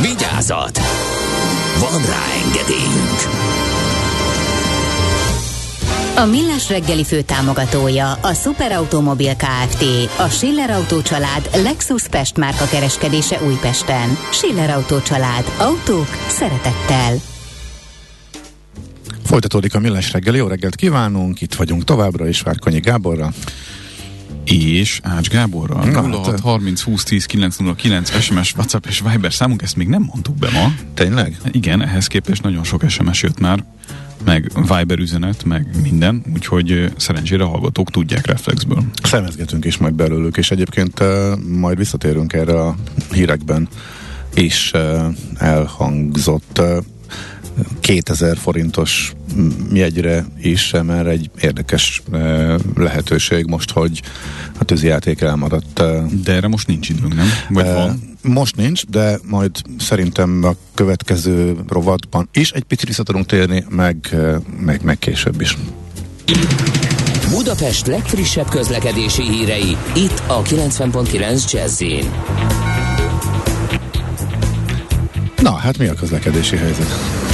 Vigyázat! Van rá engedélyünk! A Millás reggeli fő támogatója a Superautomobil KFT, a Schiller Auto család Lexus Pest márka kereskedése Újpesten. Schiller Auto család. Autók szeretettel. Folytatódik a Millás reggeli. Jó reggelt kívánunk, itt vagyunk továbbra is Várkonyi Gáborra és Ács Gáborral. Na, 06 hát, 30 20 10 909 SMS, WhatsApp és Viber számunk, ezt még nem mondtuk be ma. Tényleg? Igen, ehhez képest nagyon sok SMS jött már, meg Viber üzenet, meg minden, úgyhogy szerencsére hallgatók tudják reflexből. Szemezgetünk is majd belőlük, és egyébként uh, majd visszatérünk erre a hírekben is uh, elhangzott 2000 forintos jegyre is, mert egy érdekes lehetőség most, hogy a tűzijáték elmaradt. De erre most nincs időnk, nem? Vagy van? Most nincs, de majd szerintem a következő rovatban is egy picit vissza tudunk térni, meg, meg, meg később is. Budapest legfrissebb közlekedési hírei, itt a 90.9 jazz Na, hát mi a közlekedési helyzet?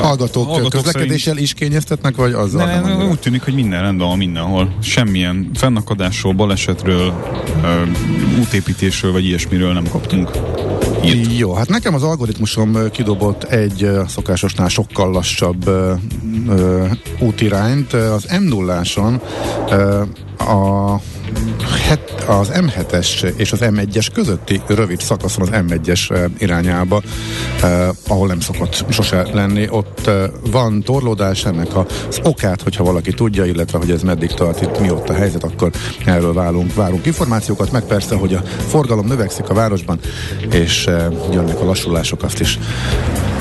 Hallgatók, hallgatók közlekedéssel szerint... is kényeztetnek, vagy azzal ne, nem? Úgy tűnik, hogy minden rendben van mindenhol. Semmilyen fennakadásról, balesetről, útépítésről, vagy ilyesmiről nem kaptunk Írt. Jó, hát nekem az algoritmusom kidobott egy szokásosnál sokkal lassabb uh, uh, útirányt. Az m 0 uh, a het, az M7-es és az M1-es közötti rövid szakaszon az M1-es eh, irányába, eh, ahol nem szokott sose lenni, ott eh, van torlódás, ennek az okát, hogyha valaki tudja, illetve hogy ez meddig tart, itt mi ott a helyzet, akkor erről válunk, várunk információkat, meg persze, hogy a forgalom növekszik a városban, és eh, jönnek a lassulások, azt is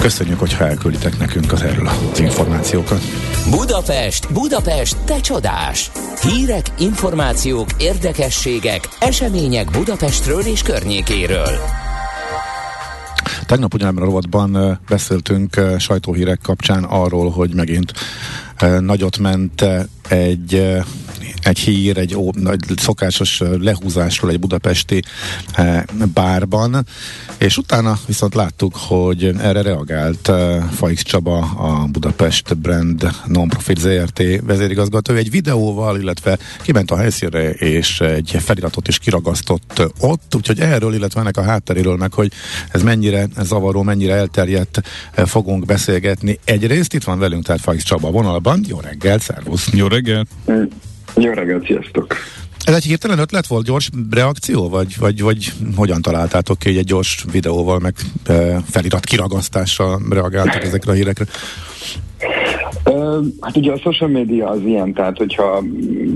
köszönjük, hogyha elkülditek nekünk az erről az információkat. Budapest, Budapest, te csodás! Hírek, információk, érdekességek, események Budapestről és környékéről. Tegnap ugyanebben a rovatban beszéltünk sajtóhírek kapcsán arról, hogy megint nagyot ment egy egy hír, egy ó, nagy szokásos lehúzásról egy budapesti e, bárban, és utána viszont láttuk, hogy erre reagált e, Faix Csaba, a Budapest Brand Nonprofit ZRT vezérigazgató egy videóval, illetve kiment a helyszínre, és egy feliratot is kiragasztott ott, úgyhogy erről, illetve ennek a hátteréről meg, hogy ez mennyire zavaró, mennyire elterjedt, e, fogunk beszélgetni. Egyrészt itt van velünk, tehát Faix Csaba vonalban. Jó reggelt, szervusz! Jó reggelt! Jó reggelt, sziasztok! Ez egy hirtelen ötlet volt, gyors reakció, vagy, vagy, vagy hogyan találtátok ki, hogy egy gyors videóval, meg e, felirat kiragasztással reagáltak ezekre a hírekre? Hát ugye a social media az ilyen, tehát hogyha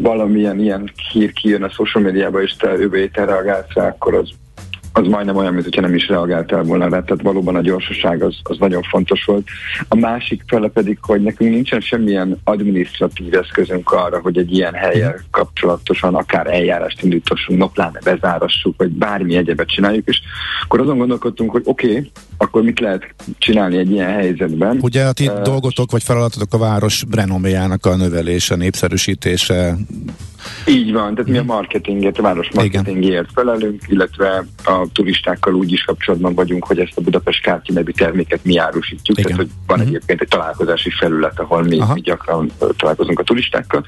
valamilyen ilyen hír kijön a social médiába, és te ővé te reagálsz rá, akkor az az majdnem olyan, mintha nem is reagáltál volna rá, tehát valóban a gyorsaság az, az nagyon fontos volt. A másik fele pedig, hogy nekünk nincsen semmilyen administratív eszközünk arra, hogy egy ilyen helyen kapcsolatosan akár eljárást indítassunk, napláne bezárassuk, vagy bármi egyebet csináljuk, és akkor azon gondolkodtunk, hogy oké, okay, akkor mit lehet csinálni egy ilyen helyzetben. Ugye a ti uh, dolgotok vagy feladatotok a város renoméjának a növelése, népszerűsítése, így van, tehát mi a marketinget, a város marketingért felelünk, illetve a turistákkal úgy is kapcsolatban vagyunk, hogy ezt a Budapest Kártya nevű terméket mi árusítjuk, Igen. tehát hogy van uh-huh. egyébként egy találkozási felület, ahol mi, mi gyakran találkozunk a turistákkal.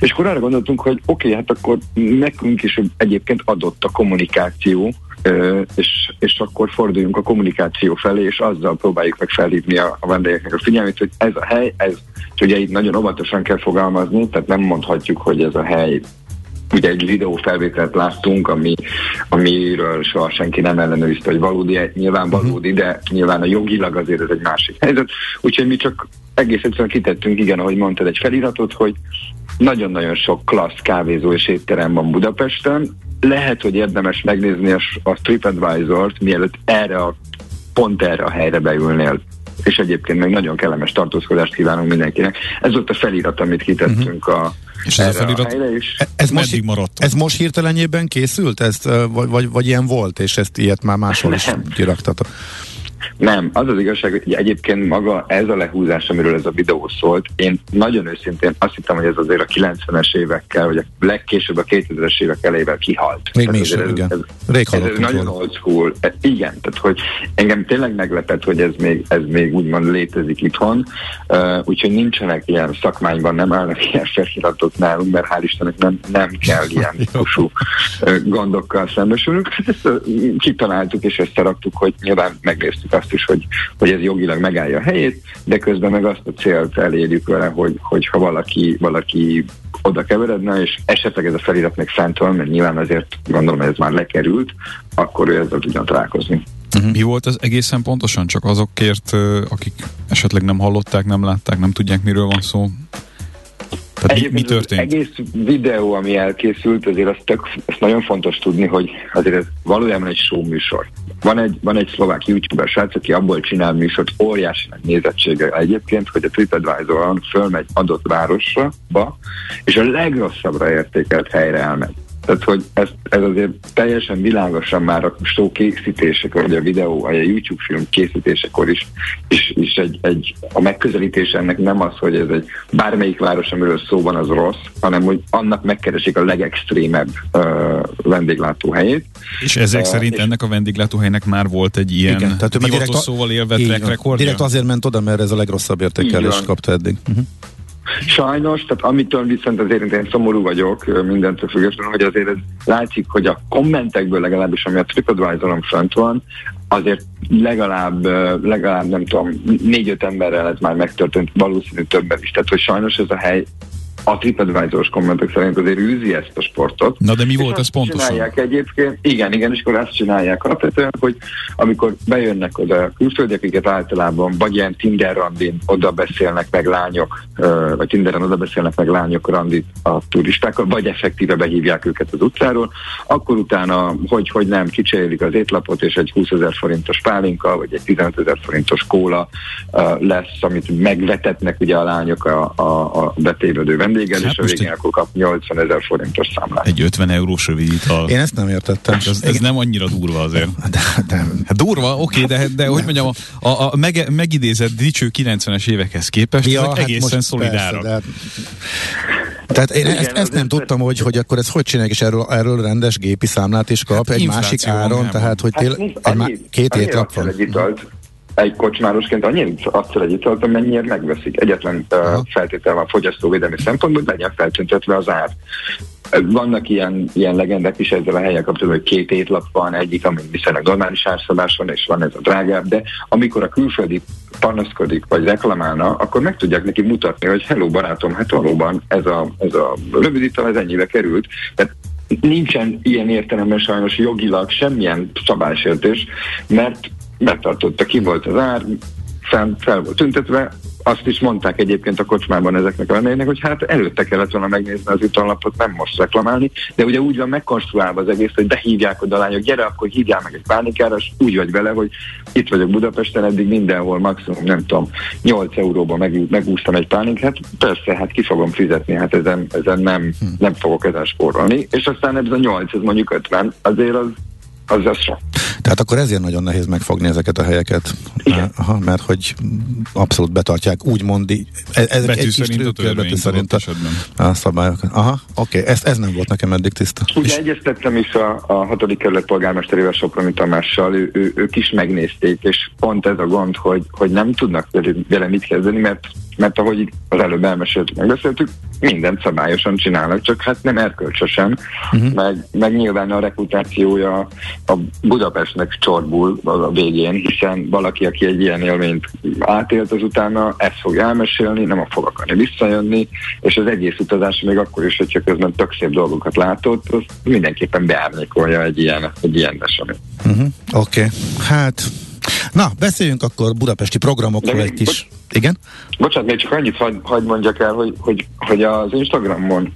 És akkor arra gondoltunk, hogy oké, okay, hát akkor nekünk is egyébként adott a kommunikáció, és, és akkor forduljunk a kommunikáció felé, és azzal próbáljuk meg felhívni a, a vendégeknek a figyelmét, hogy ez a hely, ez, és ugye itt nagyon óvatosan kell fogalmazni, tehát nem mondhatjuk, hogy ez a hely ugye egy videó felvételt láttunk, ami, amiről soha senki nem ellenőrizte, hogy valódi, nyilván mhm. valódi, de nyilván a jogilag azért ez egy másik helyzet. Úgyhogy mi csak egész egyszerűen kitettünk, igen, ahogy mondtad, egy feliratot, hogy nagyon-nagyon sok klassz kávézó és étterem van Budapesten, lehet, hogy érdemes megnézni a, a TripAdvisor-t, mielőtt erre a pont erre a helyre beülnél és egyébként még nagyon kellemes tartózkodást kívánunk mindenkinek. Ez ott a felirat, amit kitettünk uh-huh. a és ez a felirat, a is. E- ez most, maradt? Ez most hirtelenjében készült? Ezt, vagy, vagy, vagy ilyen volt, és ezt ilyet már máshol is kiraktatok? Nem, az az igazság, hogy egyébként maga ez a lehúzás, amiről ez a videó szólt, én nagyon őszintén azt hittem, hogy ez azért a 90-es évekkel, vagy a legkésőbb a 2000-es évek elejével kihalt. Még mi is, ez, igen. Ez, Rég ez, ez nagyon old school. E, igen, tehát hogy engem tényleg meglepett, hogy ez még, ez még úgymond létezik itthon, uh, úgyhogy nincsenek ilyen szakmányban, nem állnak ilyen feliratok nálunk, mert hál' Istennek nem, nem kell ilyen típusú gondokkal szembesülnünk. Hát ezt uh, kitaláltuk és összeraktuk, hogy nyilván megnéztük azt is, hogy, hogy ez jogilag megállja a helyét, de közben meg azt a célt elérjük vele, hogy, hogy ha valaki, valaki oda keveredne, és esetleg ez a felirat még fent van, mert nyilván azért gondolom, hogy ez már lekerült, akkor ő ezzel tudjon találkozni. Uh-huh. Mi volt az egészen pontosan? Csak azokért, akik esetleg nem hallották, nem látták, nem tudják, miről van szó? Tehát mi, mi történt? Az egész videó, ami elkészült, azért az tök, ezt nagyon fontos tudni, hogy azért ez valójában egy show műsor. Van egy, van egy szlovák youtuber srác, aki abból csinál műsort, óriási nagy nézettsége egyébként, hogy a TripAdvisor-on fölmegy adott városra, és a legrosszabbra értékelt helyre elmegy. Tehát, hogy ez, ez azért teljesen világosan már a show készítésekor, vagy a videó, vagy a YouTube film készítésekor is, és, és egy, egy, a megközelítés ennek nem az, hogy ez egy bármelyik város, amiről szó van, az rossz, hanem hogy annak megkeresik a legextrémebb uh, vendéglátóhelyét. És ezek uh, szerint és ennek a vendéglátóhelynek már volt egy ilyen igen, tehát direkt, szóval élve rekordja? Direkt azért ment oda, mert ez a legrosszabb értékelést kapta eddig. Uh-huh. Sajnos, tehát amitől viszont azért én szomorú vagyok mindentől függetlenül, hogy azért ez látszik, hogy a kommentekből legalábbis, ami a TripAdvisor-on fönt van, azért legalább, legalább nem tudom, négy-öt emberrel ez már megtörtént, valószínű többen is. Tehát, hogy sajnos ez a hely a TripAdvisor-os kommentek szerint azért űzi ezt a sportot. Na de mi volt ez pontosan? Csinálják egyébként, igen, igen, és akkor azt csinálják alapvetően, hogy amikor bejönnek oda külföldiek, akiket általában vagy ilyen Tinder randin oda beszélnek meg lányok, vagy Tinderen oda beszélnek meg lányok randit a turistákkal, vagy effektíve behívják őket az utcáról, akkor utána, hogy, hogy nem, kicserélik az étlapot, és egy 20 ezer forintos pálinka, vagy egy 15 ezer forintos kóla lesz, amit megvetetnek ugye a lányok a, a, a betévedő vendéggel, hát és a végén egy... akkor kap 80 ezer forintos számlát. Egy 50 eurós rövidítal. Én ezt nem értettem. Ez, ez nem annyira durva azért. De, de, hát durva, oké, de, de hogy mondjam, a, a, a meg, megidézett dicső 90-es évekhez képest ja, ezek hát egészen szolidárak. Persze, de... Tehát én Igen, ezt, ezt nem tudtam, hogy, hogy akkor ez hogy csinálják, és erről, erről rendes gépi számlát is kap hát egy másik áron, tehát hogy tél, hát, egy, két étlap van egy kocsmárosként annyit adsz egy italt, amennyiért megveszik. Egyetlen uh, feltétel van fogyasztóvédelmi szempontból, hogy legyen feltüntetve az ár. Vannak ilyen, ilyen legendek is ezzel a helyen kapcsolatban, hogy két étlap van, egyik, ami viszonylag normális árszabás van, és van ez a drágább, de amikor a külföldi panaszkodik, vagy reklamálna, akkor meg tudják neki mutatni, hogy hello barátom, hát valóban ez a, ez a rövidítal, ez ennyibe került. Tehát nincsen ilyen értelemben sajnos jogilag semmilyen szabálysértés, mert betartotta, ki volt az ár, fel, fel volt tüntetve, azt is mondták egyébként a kocsmában ezeknek a vendégnek, hogy hát előtte kellett volna megnézni az ütallapot, nem most reklamálni, de ugye úgy van megkonstruálva az egész, hogy behívják oda a lányok, gyere, akkor hívjál meg egy pánikára, és úgy vagy vele, hogy itt vagyok Budapesten, eddig mindenhol maximum, nem tudom, 8 euróba meg, megúsztam egy pánikát, persze, hát ki fogom fizetni, hát ezen, ezen nem, nem fogok ezen spórolni, és aztán ez a 8, ez mondjuk 50, azért az az sok. Tehát akkor ezért nagyon nehéz megfogni ezeket a helyeket, Igen. Aha, mert hogy abszolút betartják, úgymond ez, ez betű egy szerint a törvény szerint a, a szabályokat. Aha, oké, okay. ez, ez nem volt nekem eddig tiszta. Ugye és... egyeztettem is a, a hatodik kerület polgármesterével Soproni Tamással, ő, ő, ők is megnézték, és pont ez a gond, hogy, hogy nem tudnak vele mit kezdeni, mert mert ahogy az előbb elmeséltük, megbeszéltük, mindent szabályosan csinálnak, csak hát nem erkölcsösen, uh-huh. meg, meg nyilván a reputációja a Budapestnek csorbul a végén, hiszen valaki, aki egy ilyen élményt átélt az utána, ezt fog elmesélni, nem fog akarni visszajönni, és az egész utazás még akkor is, hogyha közben tök szép dolgokat látott, az mindenképpen beárnyékolja egy ilyen, egy ilyen esemény. Uh-huh. Oké, okay. hát Na, beszéljünk akkor budapesti programokról egy kis... Igen? Bocsánat, még csak annyit hagyd hagy mondjak el, hogy, hogy, hogy az Instagramon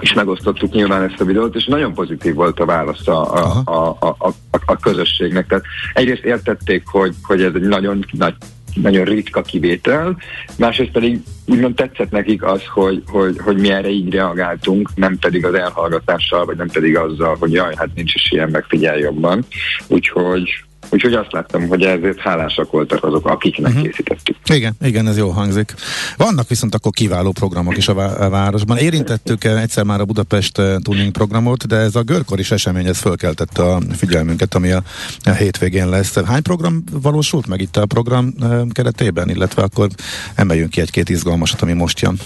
és megosztottuk nyilván ezt a videót, és nagyon pozitív volt a válasz a, a, a, a, a, a közösségnek. Tehát egyrészt értették, hogy, hogy ez egy nagyon nagy nagyon ritka kivétel, másrészt pedig úgymond tetszett nekik az, hogy, hogy, hogy mi erre így reagáltunk, nem pedig az elhallgatással, vagy nem pedig azzal, hogy jaj, hát nincs is ilyen, megfigyel jobban. Úgyhogy Úgyhogy azt láttam, hogy ezért hálásak voltak azok, akiknek uh-huh. készítettük. Igen, igen, ez jó hangzik. Vannak viszont akkor kiváló programok is a, vá- a városban. Érintettük egyszer már a Budapest eh, Tuning programot, de ez a Görkor is esemény, ez fölkeltette a figyelmünket, ami a, a hétvégén lesz. Hány program valósult meg itt a program eh, keretében, illetve akkor emeljünk ki egy-két izgalmasat, ami most jön.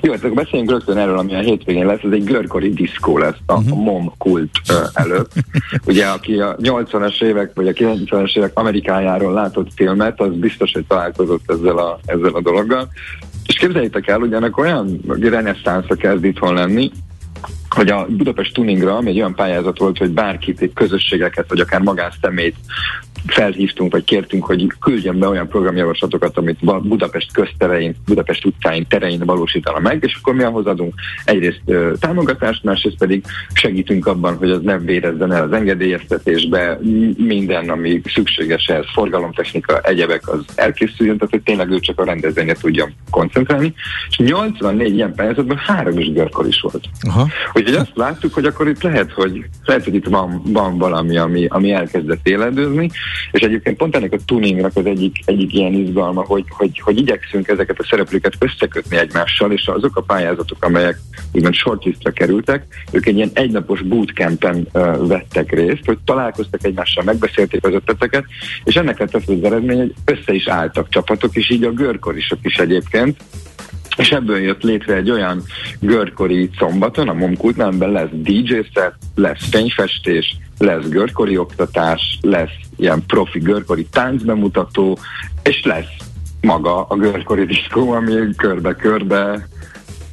Jó, hát akkor beszéljünk rögtön erről, ami a hétvégén lesz, ez egy görkori diszkó lesz a, uh-huh. MOM kult előtt. Ugye, aki a 80-as évek vagy a 90-es évek Amerikájáról látott filmet, az biztos, hogy találkozott ezzel a, ezzel a dologgal. És képzeljétek el, ugyanek olyan reneszánszra kezd itthon lenni, hogy a Budapest Tuningra, ami egy olyan pályázat volt, hogy bárkit, közösségeket, vagy akár magánszemélyt felhívtunk, vagy kértünk, hogy küldjen be olyan programjavaslatokat, amit Budapest közterein, Budapest utcáin, terein valósítana meg, és akkor mi ahhoz adunk egyrészt ö, támogatást, másrészt pedig segítünk abban, hogy az nem vérezzen el az engedélyeztetésbe, minden, ami szükséges ehhez, forgalomtechnika, egyebek, az elkészüljön, tehát hogy tényleg ő csak a rendezvényre tudjon koncentrálni. És 84 ilyen pályázatban három is görkor is volt. Aha. Úgyhogy azt láttuk, hogy akkor itt lehet, hogy, lehet, hogy itt van, van valami, ami, ami elkezdett éledőzni, és egyébként pont ennek a tuningnak az egyik, egyik ilyen izgalma, hogy, hogy, hogy igyekszünk ezeket a szereplőket összekötni egymással, és azok a pályázatok, amelyek úgymond shortlistra kerültek, ők egy ilyen egynapos bootcampen uh, vettek részt, hogy találkoztak egymással, megbeszélték az ötleteket, és ennek lett az az eredmény, hogy össze is álltak csapatok, és így a görkorisok is egyébként, és ebből jött létre egy olyan görkori szombaton, a Momkultnál, amiben lesz DJ set, lesz fényfestés, lesz görkori oktatás, lesz ilyen profi görkori táncbemutató, és lesz maga a görkori diszkó, ami körbe-körbe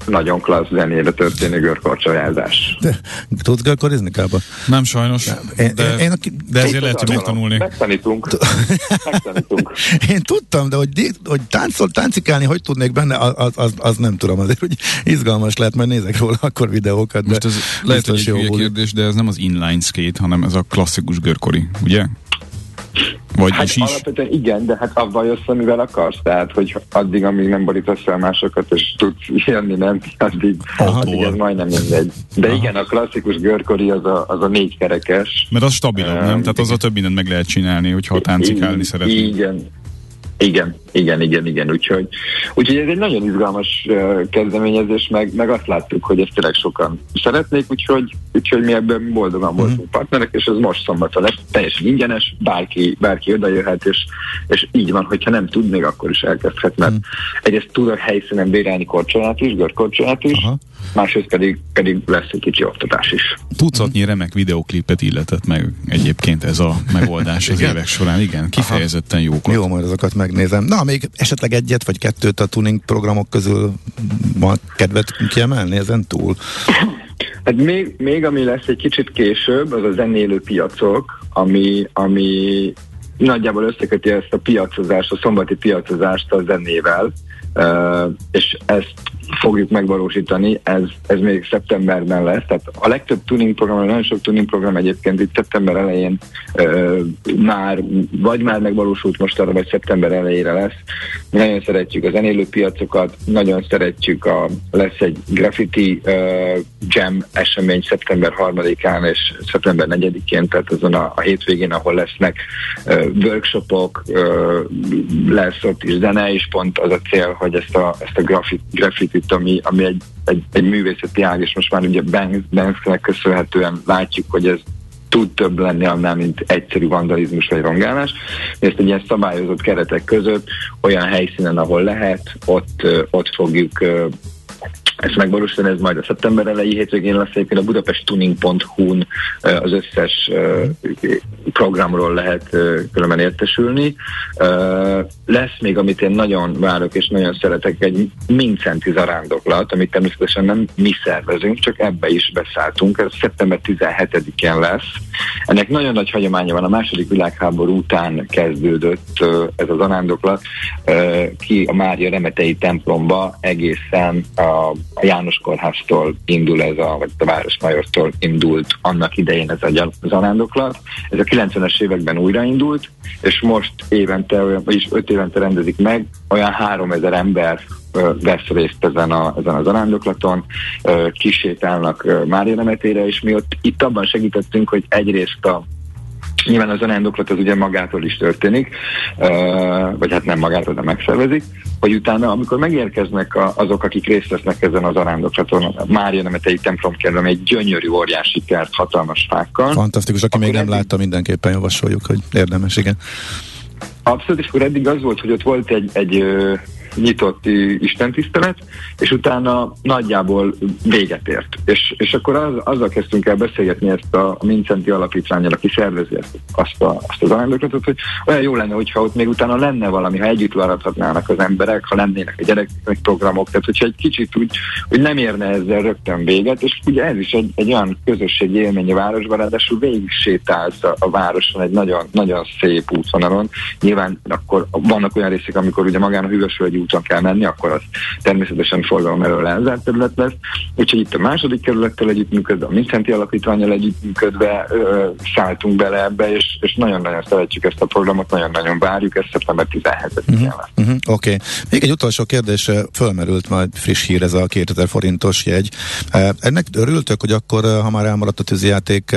nagyon klassz zenére történő görkorcsolyázás. De tudsz görkorizni, Kába? Nem sajnos, nem. Én, de, én, én, de ezért lehet, hogy megtanulni. Megtanítunk. Megtanítunk. én tudtam, de hogy, hogy táncol, táncikálni, hogy tudnék benne, az, az, az nem tudom, azért, hogy izgalmas lehet, mert nézek róla akkor videókat. De Most ez lehet, hogy egy kérdés, de ez nem az inline skate, hanem ez a klasszikus görkori, ugye? Vagy hát is alapvetően igen, de hát avval jössz, amivel akarsz. Tehát, hogy addig, amíg nem borítasz fel másokat, és tudsz jönni, nem, addig, addig ez majdnem mindegy. De Aha. igen, a klasszikus görkori az a, az a négy kerekes. Mert az stabilabb, uh, nem? Tehát az a több mindent meg lehet csinálni, hogyha táncikálni szeretnél. Igen, igen, igen, igen, igen, úgyhogy, úgyhogy ez egy nagyon izgalmas uh, kezdeményezés, meg, meg azt láttuk, hogy ezt tényleg sokan szeretnék, úgyhogy, úgyhogy mi ebben boldogan voltunk mm. partnerek, és ez most szombaton lesz, teljesen ingyenes, bárki, bárki oda jöhet, és, és így van, hogyha nem tud, még akkor is elkezdhet, mert mm. egyrészt tud a helyszínen bérelni korcsolát is, görkorcsolát is, Aha másrészt pedig, pedig lesz egy kicsi oktatás is. Tucatnyi remek videoklipet illetett meg egyébként ez a megoldás az évek során. Igen, kifejezetten jó. Jó, majd azokat megnézem. Na, még esetleg egyet vagy kettőt a tuning programok közül van kedvet kiemelni ezen túl? Hát még, még ami lesz egy kicsit később, az a zenélő piacok, ami, ami nagyjából összeköti ezt a piacozást, a szombati piacozást a zenével, és ezt fogjuk megvalósítani, ez, ez még szeptemberben lesz. Tehát a legtöbb tuning program, nagyon sok tuning program egyébként itt szeptember elején ö, már, vagy már megvalósult most arra, vagy szeptember elejére lesz. Nagyon szeretjük a zenélő piacokat, nagyon szeretjük a, lesz egy graffiti ö, jam esemény szeptember 3-án és szeptember 4-én, tehát azon a, a hétvégén, ahol lesznek ö, workshopok, ö, lesz ott is zene, és pont az a cél, hogy ezt a, ezt a graffiti, graffiti itt, ami, ami egy, egy, egy művészeti ág, és most már ugye Banksnek köszönhetően látjuk, hogy ez tud több lenni annál, mint egyszerű vandalizmus vagy rongálás. Ezt egy ilyen szabályozott keretek között, olyan helyszínen, ahol lehet, ott, ott fogjuk ezt megvalósítani, ez majd a szeptember elejé hétvégén lesz egyébként a budapesttuning.hu-n az összes programról lehet különben értesülni. Lesz még, amit én nagyon várok és nagyon szeretek, egy Mincenti zarándoklat, amit természetesen nem mi szervezünk, csak ebbe is beszálltunk. Ez szeptember 17-én lesz. Ennek nagyon nagy hagyománya van, a második világháború után kezdődött ez a zarándoklat ki a Mária Remetei templomba egészen a a János Kórháztól indul ez a, vagy a Városmajortól indult annak idején ez a zarándoklat. Ez a 90-es években újraindult, és most évente, vagyis öt évente rendezik meg, olyan 3000 ember vesz részt ezen a, ezen a zarándoklaton, kisétálnak Mária nemetére, és mi ott itt abban segítettünk, hogy egyrészt a Nyilván az arándoklat az ugye magától is történik, vagy hát nem magától, de megszervezik, hogy utána, amikor megérkeznek azok, akik részt vesznek ezen az arándoklaton, Mária Nemetei templom kerül, egy gyönyörű, óriási kert, hatalmas fákkal. Fantasztikus, aki még nem látta, mindenképpen javasoljuk, hogy érdemes, igen. Abszolút, és akkor eddig az volt, hogy ott volt egy, egy nyitott istentisztelet, és utána nagyjából véget ért. És, és akkor az, azzal kezdtünk el beszélgetni ezt a, Mincenti Alapítványjal, aki szervezi azt, a, azt az aranyoklatot, hogy olyan jó lenne, hogyha ott még utána lenne valami, ha együtt maradhatnának az emberek, ha lennének a gyerekek programok, tehát hogyha egy kicsit úgy, hogy nem érne ezzel rögtön véget, és ugye ez is egy, egy olyan közösségi élmény a városban, ráadásul végig sétálsz a, a városon egy nagyon, nagyon szép útvonalon. Nyilván akkor vannak olyan részek, amikor ugye magán a Hűvösvölgyi úton kell menni, akkor az természetesen forgalom elől elzárt terület lesz. Úgyhogy itt a második kerülettel együttműködve, a Mincenti Alapítványjal együttműködve ö, szálltunk bele ebbe, és, és nagyon-nagyon szeretjük ezt a programot, nagyon-nagyon várjuk, ezt szeptember 17-én uh-huh, uh-huh, Oké. Okay. Még egy utolsó kérdés, fölmerült majd friss hír ez a 2000 forintos jegy. Ennek örültök, hogy akkor, ha már elmaradt a tűzijáték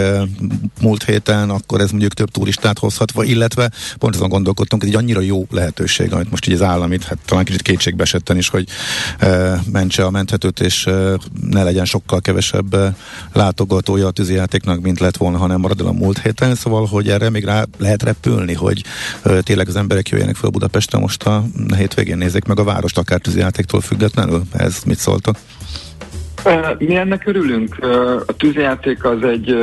múlt héten, akkor ez mondjuk több turistát hozhatva, illetve pont azon gondolkodtunk, hogy egy annyira jó lehetőség, amit most így az államit, hát talán kicsit kétségbe esetten is, hogy e, mentse a menthetőt, és e, ne legyen sokkal kevesebb e, látogatója a tűzijátéknak, mint lett volna, hanem marad el a múlt héten. Szóval, hogy erre még rá lehet repülni, hogy e, tényleg az emberek jöjjenek fel Budapestre most a hétvégén nézzék meg a várost, akár tűzijátéktól függetlenül. Ez mit szóltak? Mi ennek örülünk. A tűzjáték az egy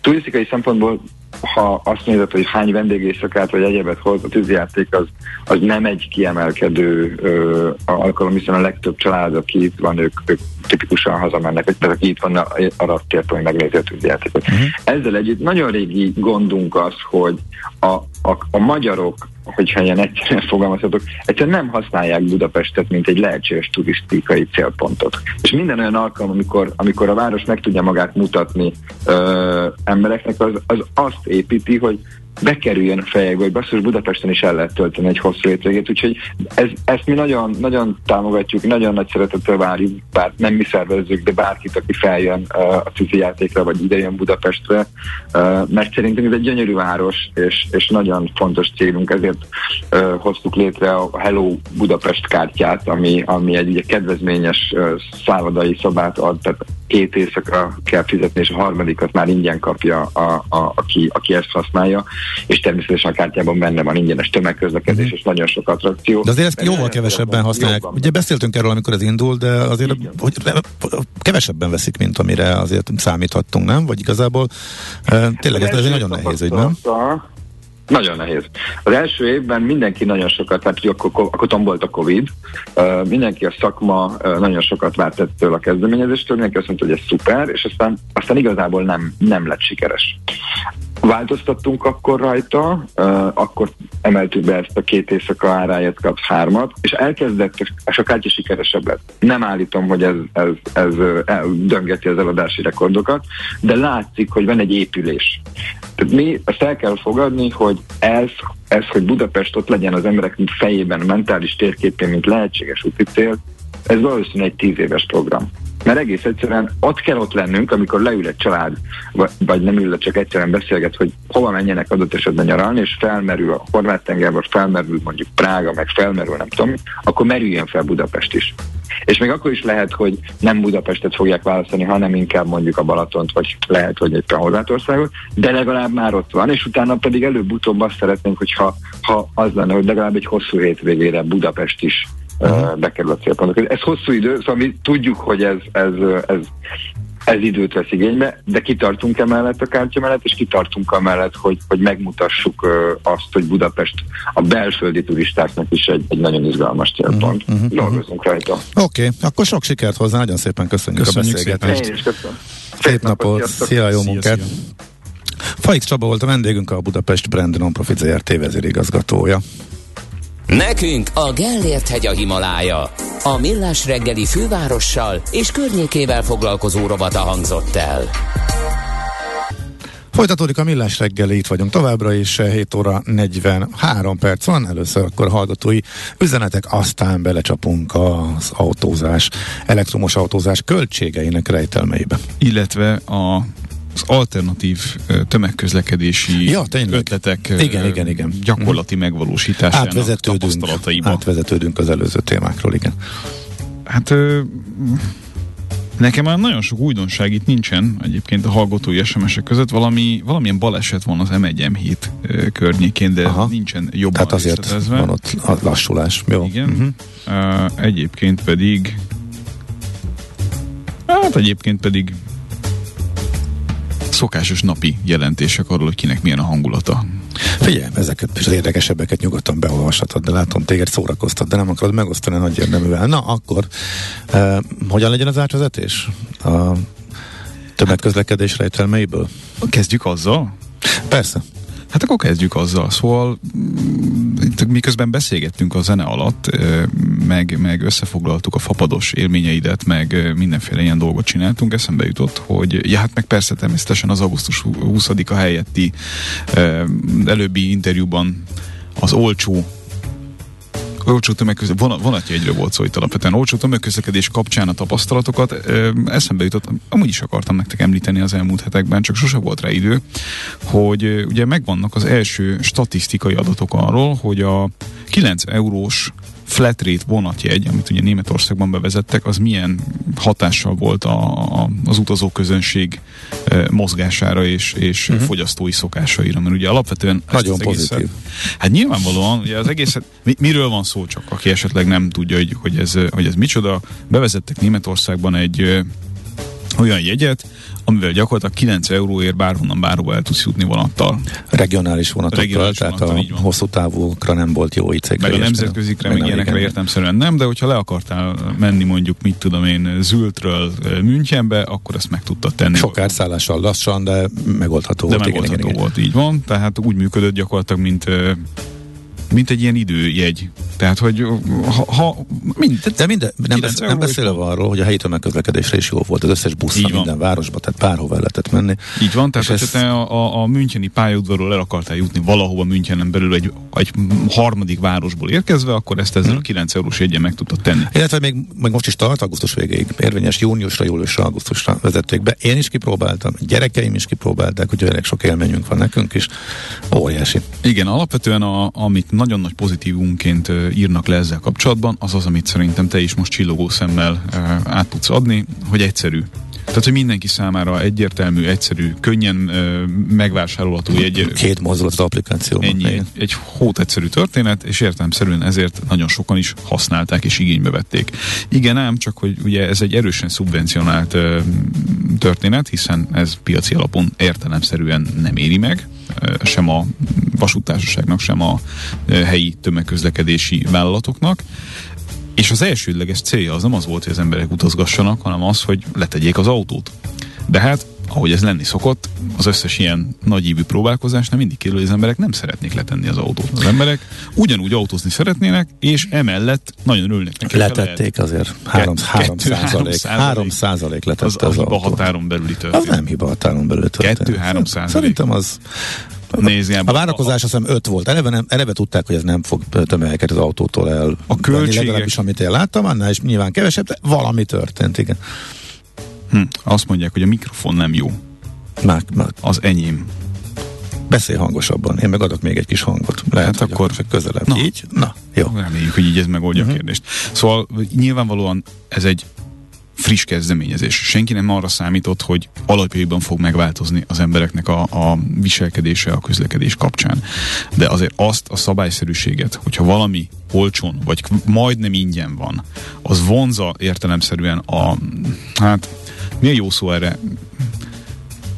turisztikai szempontból ha azt nézed, hogy hány vendégészakát vagy egyebet hoz, a tűzjáték az, az nem egy kiemelkedő ö, alkalom, hiszen a legtöbb család, aki itt van, ők, ők tipikusan hazamennek, vagy aki itt van, arra kért, hogy megnézi a tűzjátékot. Uh-huh. Ezzel együtt nagyon régi gondunk az, hogy a, a, a magyarok hogyha ilyen egyszerűen fogalmazhatok, egyszerűen nem használják Budapestet, mint egy lehetséges turisztikai célpontot. És minden olyan alkalom, amikor, amikor a város meg tudja magát mutatni ö, embereknek, az, az azt építi, hogy bekerüljön a fejekbe, hogy basszus Budapesten is el lehet tölteni egy hosszú hétvégét, úgyhogy ez, ezt mi nagyon, nagyon támogatjuk, nagyon nagy szeretettel várjuk, bár nem mi szervezzük, de bárkit, aki feljön uh, a cici játékra, vagy ide Budapestre, uh, mert szerintem ez egy gyönyörű város, és, és nagyon fontos célunk, ezért uh, hoztuk létre a Hello Budapest kártyát, ami, ami egy ugye, kedvezményes uh, szállodai szobát ad, tehát két éjszaka kell fizetni, és a harmadikat már ingyen kapja, a, a, aki, aki ezt használja, és természetesen a kártyában benne van ingyenes tömegközlekedés, mm-hmm. és nagyon sok attrakció. De azért ezt jóval kevesebben használják. Jobban. Ugye beszéltünk erről, amikor ez indul, de azért hogy kevesebben veszik, mint amire azért számíthattunk, nem? Vagy igazából e, tényleg ez, ez nagyon nehéz, hogy nem? Nagyon nehéz. Az első évben mindenki nagyon sokat, hát akkor, akkor tombolt a Covid, mindenki a szakma nagyon sokat várt ettől a kezdeményezéstől, mindenki azt mondta, hogy ez szuper, és aztán, aztán igazából nem, nem lett sikeres. Változtattunk akkor rajta, akkor emeltük be ezt a két éjszaka áráját kapsz hármat, és elkezdett, és a kártya sikeresebb lett. Nem állítom, hogy ez, ez, ez, ez döngeti az eladási rekordokat, de látszik, hogy van egy épülés. Tehát mi azt el kell fogadni, hogy ez, ez, hogy Budapest ott legyen az emberek fejében, mentális térképén, mint lehetséges úti ez valószínűleg egy tíz éves program. Mert egész egyszerűen ott kell ott lennünk, amikor leül egy család, vagy nem ül, csak egyszerűen beszélget, hogy hova menjenek adott esetben nyaralni, és felmerül a horvát tenger, vagy felmerül mondjuk Prága, meg felmerül nem tudom, akkor merüljön fel Budapest is. És még akkor is lehet, hogy nem Budapestet fogják választani, hanem inkább mondjuk a Balatont, vagy lehet, hogy éppen Horvátországot, de legalább már ott van, és utána pedig előbb-utóbb azt szeretnénk, hogyha ha az lenne, hogy legalább egy hosszú hétvégére Budapest is uh-huh. bekerül a célpontok. Ez hosszú idő, szóval mi tudjuk, hogy ez, ez, ez, ez időt vesz igénybe, de kitartunk emellett a kártya mellett, és kitartunk amellett, hogy, hogy megmutassuk azt, hogy Budapest a belföldi turistáknak is egy, egy nagyon izgalmas célpont. Uh-huh. Dolgozunk rajta. Oké, okay, akkor sok sikert hozzá, nagyon szépen köszönjük, köszönjük a beszélgetést. Szépen. Én is köszönöm. Szép napot, szia, jó munkát! Faix Csaba volt a vendégünk, a Budapest Brand Nonprofit ZRT vezérigazgatója. Nekünk a Gellért hegy a Himalája. A Millás reggeli fővárossal és környékével foglalkozó robata hangzott el. Folytatódik a Millás reggeli, itt vagyunk továbbra is, 7 óra 43 perc van, először akkor hallgatói üzenetek, aztán belecsapunk az autózás, elektromos autózás költségeinek rejtelmeibe. Illetve a az alternatív tömegközlekedési ja, ötletek igen, igen, igen. gyakorlati uh-huh. megvalósításának átvezetődünk, tapasztalataiba. Átvezetődünk az előző témákról, igen. Hát nekem már nagyon sok újdonság itt nincsen egyébként a hallgatói SMS-ek között. Valami, valamilyen baleset van az M1-M7 környékén, de Aha. nincsen jobban Hát azért van ott a lassulás. Jó. Igen. Uh-huh. Uh, egyébként pedig Hát egyébként pedig szokásos napi jelentések arról, hogy kinek milyen a hangulata. Figyelj, ezeket és az érdekesebbeket nyugodtan beolvashatod, de látom, téged szórakoztat, de nem akarod megosztani nagy érdeművel. Na, akkor eh, hogyan legyen az átvezetés? A tömegközlekedés rejtelmeiből? Kezdjük azzal? Persze. Hát akkor kezdjük azzal. Szóval mm, miközben beszélgettünk a zene alatt, meg, meg összefoglaltuk a fapados élményeidet, meg mindenféle ilyen dolgot csináltunk, eszembe jutott, hogy ja, hát meg persze természetesen az augusztus 20-a helyetti előbbi interjúban az olcsó olcsó tömegközlekedés, vonat, vonatjegyről volt szó itt alapvetően, olcsó tömegközlekedés kapcsán a tapasztalatokat ö, eszembe jutott, amúgy is akartam nektek említeni az elmúlt hetekben, csak sose volt rá idő, hogy ö, ugye megvannak az első statisztikai adatok arról, hogy a 9 eurós flat rate vonatjegy, amit ugye Németországban bevezettek, az milyen hatással volt a, a, az utazóközönség e, mozgására és, és uh-huh. fogyasztói szokásaira, mert ugye alapvetően nagyon pozitív. Egészet, hát nyilvánvalóan, ugye az egészet, mi, miről van szó csak, aki esetleg nem tudja, hogy, hogy, ez, hogy ez micsoda, bevezettek Németországban egy olyan jegyet, amivel gyakorlatilag 9 euróért bárhonnan bárhova el tudsz jutni vonattal. Regionális vonatokkal, Regionális tehát vonattal, a hosszú távúkra nem volt jó így Meg a nemzetközikre, meg ilyenekre értemszerűen nem, de hogyha le akartál menni mondjuk, mit tudom én, Zültről Münchenbe, akkor ezt meg tudtad tenni. Sok árszállással lassan, de megoldható de volt. De megoldható igen, igen, volt, igen. így van. Tehát úgy működött gyakorlatilag, mint mint egy ilyen időjegy. Tehát, hogy ha, ha mind, De minden, nem, besz, nem beszélve arról, hogy a helyi tömegközlekedésre is jó volt, az összes buszra minden városba, tehát bárhova lehetett menni. Így van, tehát hogy te a, a, a Müncheni pályaudvarról el akartál jutni valahova Münchenen belül egy, egy harmadik városból érkezve, akkor ezt ezzel hmm. a 9 eurós jegyen meg tudtad tenni. Illetve még, még most is tart, augusztus végéig érvényes, júniusra, júliusra, augusztusra vezették be. Én is kipróbáltam, gyerekeim is kipróbálták, úgyhogy elég sok élményünk van nekünk is. Óriási. Igen, alapvetően a, amit nagyon nagy pozitívunként írnak le ezzel kapcsolatban, az az, amit szerintem te is most csillogó szemmel át tudsz adni, hogy egyszerű. Tehát, hogy mindenki számára egyértelmű, egyszerű, könnyen megvásárolható egy... Két mozdulat az applikáció. Ennyi, egy, egy hót egyszerű történet, és értelmszerűen ezért nagyon sokan is használták és igénybe vették. Igen ám, csak hogy ugye ez egy erősen szubvencionált ö, történet, hiszen ez piaci alapon értelemszerűen nem éri meg, sem a vasútársaságnak, sem a helyi tömegközlekedési vállalatoknak. És az elsődleges célja az nem az volt, hogy az emberek utazgassanak, hanem az, hogy letegyék az autót. De hát, ahogy ez lenni szokott, az összes ilyen nagyívű próbálkozás nem mindig kerül, hogy az emberek nem szeretnék letenni az autót. Az emberek ugyanúgy autózni szeretnének, és emellett nagyon örülnek neki. Letették azért 3 százalék. 3 százalék letette az, az, az hiba határon belüli történet. Az nem hiba határon belüli történet. 2-3 százalék. Szerintem az Nézni, a várakozás azt hiszem 5 volt. Eleve, nem, eleve tudták, hogy ez nem fog tömegeket az autótól el. A költségek... Legalábbis amit én láttam, annál is nyilván kevesebb, de valami történt, igen. Hm. Azt mondják, hogy a mikrofon nem jó. Már, már. Az enyém. Beszélj hangosabban, én meg adok még egy kis hangot. Lehet, hát akkor közelebb. Na. Így? Na, jó. Reméljük, hogy így ez megoldja uh-huh. a mhm. kérdést. Szóval nyilvánvalóan ez egy friss kezdeményezés. Senki nem arra számított, hogy alapjaiban fog megváltozni az embereknek a, a viselkedése a közlekedés kapcsán. De azért azt a szabályszerűséget, hogyha valami olcsón, vagy majdnem ingyen van, az vonza értelemszerűen a, hát mi a jó szó erre?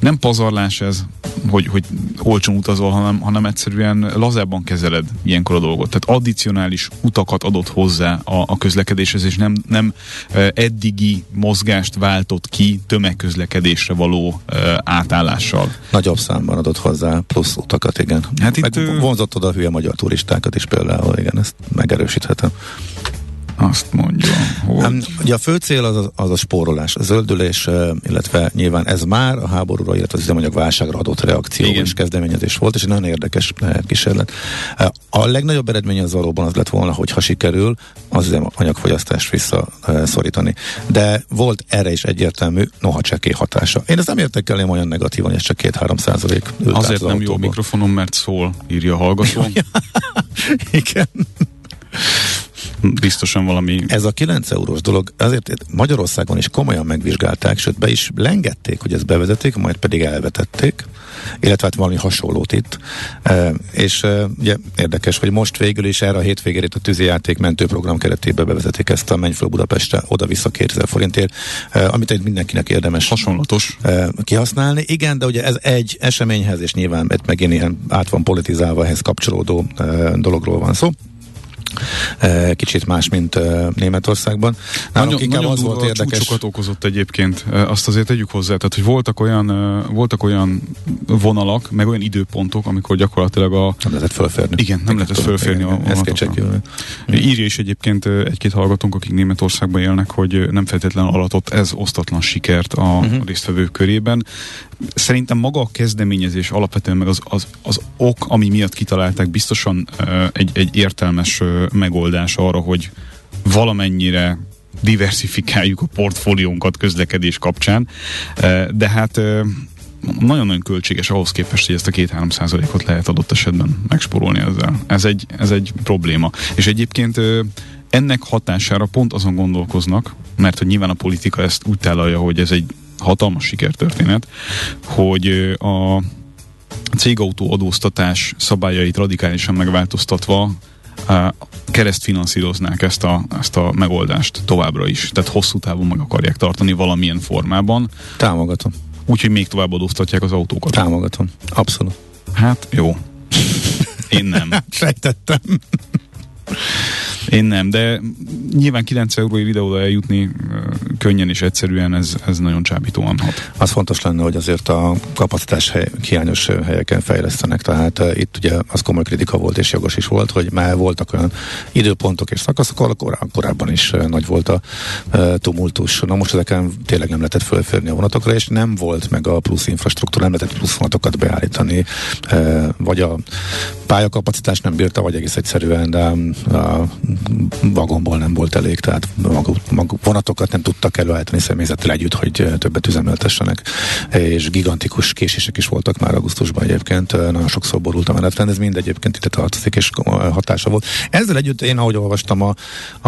Nem pazarlás ez, hogy, hogy olcsón utazol, hanem, hanem egyszerűen lazábban kezeled ilyenkor a dolgot. Tehát addicionális utakat adott hozzá a, a közlekedéshez, és nem, nem eddigi mozgást váltott ki tömegközlekedésre való átállással. Nagyobb számban adott hozzá plusz utakat, igen. Hát Meg itt, vonzott oda a hülye magyar turistákat is például, igen, ezt megerősíthetem. Azt mondja, hogy... Ugye a fő cél az a, az a spórolás, a zöldülés, illetve nyilván ez már a háborúra, illetve az üzemanyag válságra adott reakció Igen. és kezdeményezés volt, és egy nagyon érdekes kísérlet. A legnagyobb eredmény az valóban az lett volna, hogy ha sikerül az üzemanyagfogyasztást visszaszorítani. De volt erre is egyértelmű, noha csekély hatása. Én ezt nem értekelném olyan negatívan, és csak 2-3 százalék Azért nem jó a mikrofonom, mert szól, írja a hallgató. Igen biztosan valami... Ez a 9 eurós dolog, azért Magyarországon is komolyan megvizsgálták, sőt be is lengették, hogy ezt bevezetik, majd pedig elvetették, illetve hát valami hasonlót itt. E, és e, ugye érdekes, hogy most végül is erre a hétvégére a tűzijáték mentőprogram keretében bevezetik ezt a Menj föl Budapestre oda-vissza 2000 forintért, e, amit egy mindenkinek érdemes Hasonlatos. E, kihasználni. Igen, de ugye ez egy eseményhez, és nyilván megint ilyen át van politizálva, ehhez kapcsolódó e, dologról van szó. Eh, kicsit más, mint eh, Németországban. Nálunk nagyon, inkább nagyon az volt érdekes. Csúcsokat okozott egyébként, eh, azt azért tegyük hozzá, tehát hogy voltak olyan, voltak olyan vonalak, meg olyan időpontok, amikor gyakorlatilag a... Nem lehetett fölférni. Igen, nem lehetett fölférni a vonatokra. Írja is egyébként egy-két hallgatónk, akik Németországban élnek, hogy nem feltétlenül alatott ez osztatlan sikert a uh-huh. résztvevők körében. Szerintem maga a kezdeményezés alapvetően meg az, az, az ok, ami miatt kitalálták, biztosan egy, egy értelmes megoldás arra, hogy valamennyire diversifikáljuk a portfóliónkat közlekedés kapcsán, de hát nagyon-nagyon költséges ahhoz képest, hogy ezt a 2-3 százalékot lehet adott esetben megsporolni ezzel. Ez egy, ez egy probléma. És egyébként ennek hatására pont azon gondolkoznak, mert hogy nyilván a politika ezt úgy tálalja, hogy ez egy hatalmas sikertörténet, hogy a cégautó adóztatás szabályait radikálisan megváltoztatva keresztfinanszíroznák ezt a, ezt a megoldást továbbra is. Tehát hosszú távon meg akarják tartani valamilyen formában. Támogatom. Úgyhogy még tovább adóztatják az autókat. Támogatom. Abszolút. Hát jó. Én nem. Sejtettem. Én nem, de nyilván 9 eurói ide eljutni könnyen és egyszerűen ez, ez nagyon csábítóan hat. Az fontos lenne, hogy azért a kapacitás hely, hiányos helyeken fejlesztenek, tehát uh, itt ugye az komoly kritika volt és jogos is volt, hogy már voltak olyan időpontok és szakaszok, ahol korá- korábban is uh, nagy volt a uh, tumultus. Na most ezeken tényleg nem lehetett fölférni a vonatokra, és nem volt meg a plusz infrastruktúra, nem lehetett plusz vonatokat beállítani, uh, vagy a pályakapacitás nem bírta, vagy egész egyszerűen, de a vagonból nem volt elég, tehát mag, mag, vonatokat nem tudtak előállítani személyzettel együtt, hogy többet üzemeltessenek, és gigantikus késések is voltak már augusztusban egyébként, nagyon sokszor borult a ez mind egyébként ide tartozik, és hatása volt. Ezzel együtt én, ahogy olvastam, a,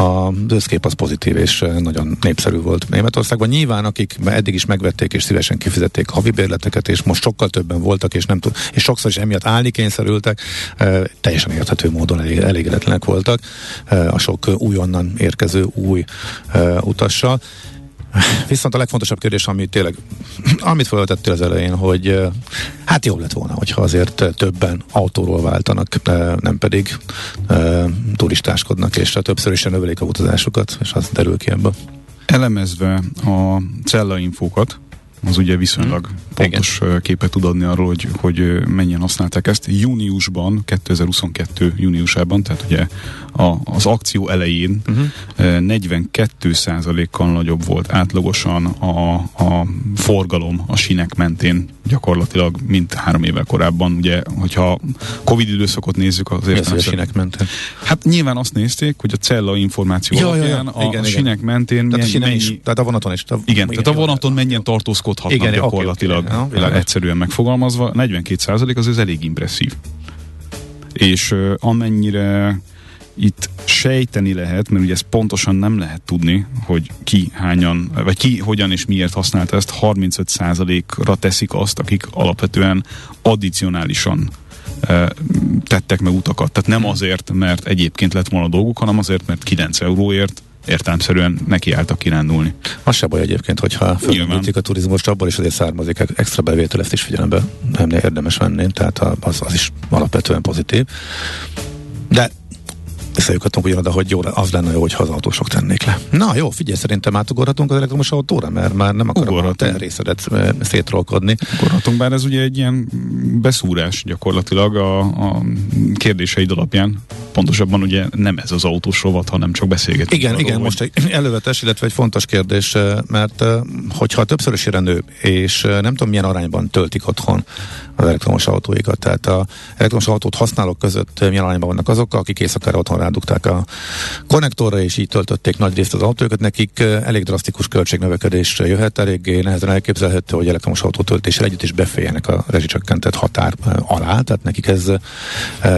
a összkép az pozitív, és nagyon népszerű volt Németországban. Nyilván, akik eddig is megvették és szívesen kifizették havi bérleteket, és most sokkal többen voltak, és, nem tud, és sokszor is emiatt állni kényszerültek, teljesen érthető módon elég, elégedetlenek voltak a sok újonnan érkező új utassal. Viszont a legfontosabb kérdés, ami tényleg, amit felvetettél az elején, hogy hát jobb lett volna, hogyha azért többen autóról váltanak, nem pedig turistáskodnak, és többször is növelik a utazásukat, és az derül ki ebből. Elemezve a cellainfókat, az ugye viszonylag hmm. pontos Igen. képet tud adni arról, hogy, hogy mennyien használták ezt. Júniusban, 2022 júniusában, tehát ugye a, az akció elején uh-huh. Mhm. 42 kal nagyobb volt átlagosan a, a forgalom a sinek mentén gyakorlatilag, mint három évvel korábban. Ugye, hogyha Covid időszakot nézzük, az értelmes. a sinek mentén? Hát nyilván azt nézték, hogy a cella információ ja, alapján ja, ja. Igen, a, igen. sinek mentén tehát, milyen, a mennyi, is, tehát a vonaton is. A, igen, igen, tehát a vonaton mennyien tartózkodhatnak igen, gyakorlatilag okay, okay. Ja, egyszerűen megfogalmazva. 42% az ez elég impresszív. És uh, amennyire itt sejteni lehet, mert ugye ezt pontosan nem lehet tudni, hogy ki hányan, vagy ki hogyan és miért használta ezt, 35%-ra teszik azt, akik alapvetően addicionálisan e, tettek meg utakat. Tehát nem azért, mert egyébként lett volna dolguk, hanem azért, mert 9 euróért értelemszerűen nekiálltak kirándulni. Az se baj egyébként, hogyha fölműtik a turizmus, abból is azért származik extra bevétel, ezt is figyelembe nem érdemes venni, tehát az, az is alapvetően pozitív. De visszajuthatunk ugyanoda, hogy jó, az lenne jó, hogyha az autósok tennék le. Na jó, figyelj, szerintem átugorhatunk az elektromos autóra, mert már nem akarom Ugorhatunk. a te részedet szétrolkodni. Ugorhatunk, bár ez ugye egy ilyen beszúrás gyakorlatilag a, a kérdéseid alapján. Pontosabban ugye nem ez az autós rovat, hanem csak beszélgetünk. Igen, arról, igen, vagy... most egy elővetes, illetve egy fontos kérdés, mert hogyha többszörösére nő, és nem tudom milyen arányban töltik otthon az elektromos autóikat, tehát az elektromos autót használók között milyen arányban vannak azok, akik éjszakára otthon rádugták a konnektorra, és így töltötték nagy részt az autókat. Nekik elég drasztikus költségnövekedés jöhet, eléggé nehezen elképzelhető, hogy elektromos autótöltéssel együtt is beféljenek a rezsicsökkentett határ alá, tehát nekik ez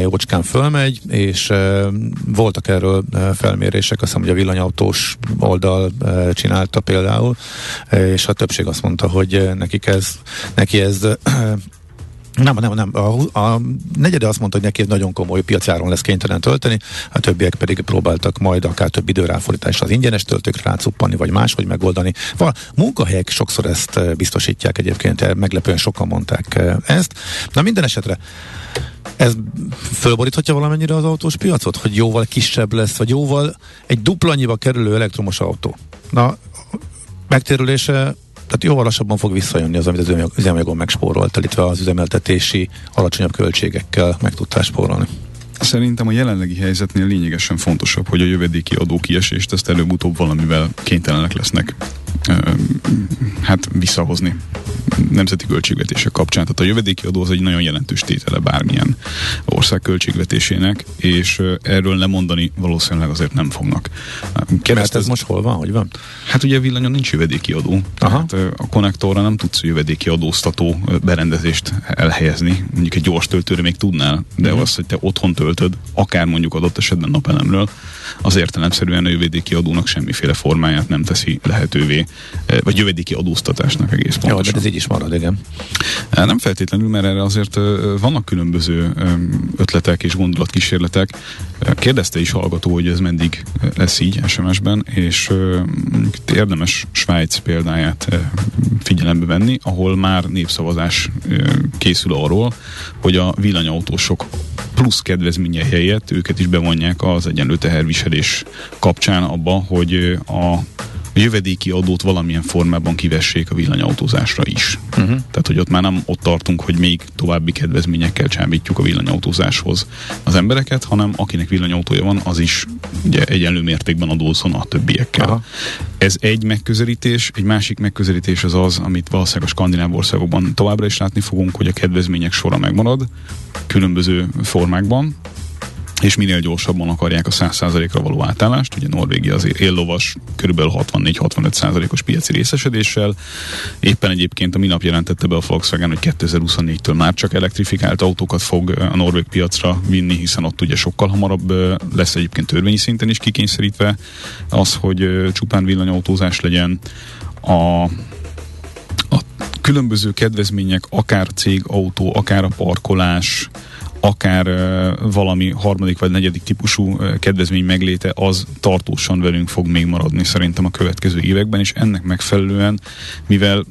jócskán fölmegy, és voltak erről felmérések, azt hiszem, hogy a villanyautós oldal csinálta például, és a többség azt mondta, hogy nekik ez, neki ez nem, nem, nem. A, a negyede azt mondta, hogy neki ez nagyon komoly piacáron lesz kénytelen tölteni, a többiek pedig próbáltak majd akár több időráfordításra az ingyenes töltőkre rácuppanni, vagy máshogy megoldani. Val, munkahelyek sokszor ezt eh, biztosítják egyébként, eh, meglepően sokan mondták eh, ezt. Na minden esetre ez fölboríthatja valamennyire az autós piacot, hogy jóval kisebb lesz, vagy jóval egy duplanyiba kerülő elektromos autó. Na, megtérülése tehát jóval lassabban fog visszajönni az, amit az üzemanyagon megspórolt, illetve az üzemeltetési alacsonyabb költségekkel meg tudtál spórolni. Szerintem a jelenlegi helyzetnél lényegesen fontosabb, hogy a jövedéki adókiesést ezt előbb-utóbb valamivel kénytelenek lesznek hát visszahozni nemzeti költségvetések kapcsán. Tehát a jövedéki adó az egy nagyon jelentős tétele bármilyen ország költségvetésének, és erről lemondani valószínűleg azért nem fognak. Kereszt ez most hol van, hogy van? Hát ugye villanyon nincs jövedéki adó. Aha. Tehát a konnektorra nem tudsz jövedéki adóztató berendezést elhelyezni. Mondjuk egy gyors töltőre még tudnál, de uh-huh. az, hogy te otthon töltöd, akár mondjuk adott esetben napelemről, az értelemszerűen a jövedéki adónak semmiféle formáját nem teszi lehetővé, eh, vagy jövedéki adóztatásnak egész pontosan. Jó, de ez így is marad, igen. Eh, nem feltétlenül, mert erre azért eh, vannak különböző ötletek és gondolatkísérletek. Kérdezte is hallgató, hogy ez meddig lesz így SMS-ben, és érdemes Svájc példáját figyelembe venni, ahol már népszavazás készül arról, hogy a villanyautósok plusz kedvezménye helyett őket is bevonják az egyenlő teherviselés kapcsán abba, hogy a jövedéki adót valamilyen formában kivessék a villanyautózásra is. Uh-huh. Tehát, hogy ott már nem ott tartunk, hogy még további kedvezményekkel csábítjuk a villanyautózáshoz az embereket, hanem akinek villanyautója van, az is ugye egyenlő mértékben adózon a többiekkel. Aha. Ez egy megközelítés, egy másik megközelítés az az, amit valószínűleg a skandináv országokban továbbra is látni fogunk, hogy a kedvezmények sora megmarad különböző formákban, és minél gyorsabban akarják a 100%-ra való átállást. Ugye Norvégia az éllovas kb. 64-65%-os piaci részesedéssel. Éppen egyébként a minap jelentette be a Volkswagen, hogy 2024-től már csak elektrifikált autókat fog a norvég piacra vinni, hiszen ott ugye sokkal hamarabb lesz egyébként törvényi szinten is kikényszerítve az, hogy csupán villanyautózás legyen. A, különböző kedvezmények, akár cég autó, akár a parkolás, akár valami harmadik vagy negyedik típusú kedvezmény megléte, az tartósan velünk fog még maradni szerintem a következő években, és ennek megfelelően, mivel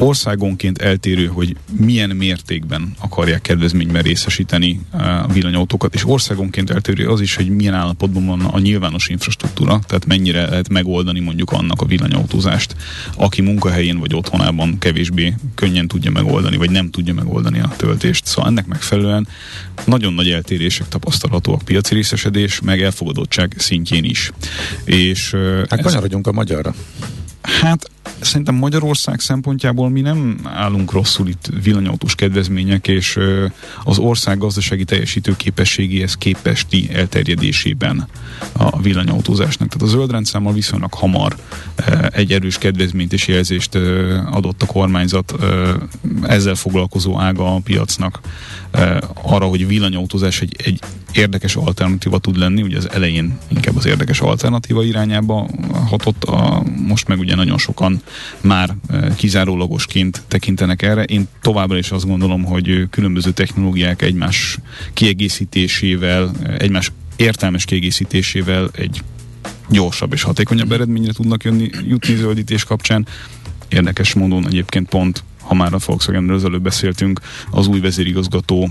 országonként eltérő, hogy milyen mértékben akarják kedvezményben részesíteni a villanyautókat, és országonként eltérő az is, hogy milyen állapotban van a nyilvános infrastruktúra, tehát mennyire lehet megoldani mondjuk annak a villanyautózást, aki munkahelyén vagy otthonában kevésbé könnyen tudja megoldani, vagy nem tudja megoldani a töltést. Szóval ennek megfelelően nagyon nagy eltérések tapasztalhatóak piaci részesedés, meg elfogadottság szintjén is. És, hát kanyarodjunk a magyarra. Hát szerintem Magyarország szempontjából mi nem állunk rosszul itt villanyautós kedvezmények, és az ország gazdasági teljesítő képességéhez képesti elterjedésében a villanyautózásnak. Tehát a zöldrendszámmal viszonylag hamar egy erős kedvezményt és jelzést adott a kormányzat ezzel foglalkozó ága a piacnak arra, hogy villanyautózás egy, egy érdekes alternatíva tud lenni, ugye az elején inkább az érdekes alternatíva irányába hatott, a, most meg ugye nagyon sokan már kizárólagosként tekintenek erre. Én továbbra is azt gondolom, hogy különböző technológiák egymás kiegészítésével, egymás értelmes kiegészítésével egy gyorsabb és hatékonyabb eredményre tudnak jönni, jutni zöldítés kapcsán. Érdekes módon egyébként pont, ha már a Volkswagenről az előbb beszéltünk, az új vezérigazgató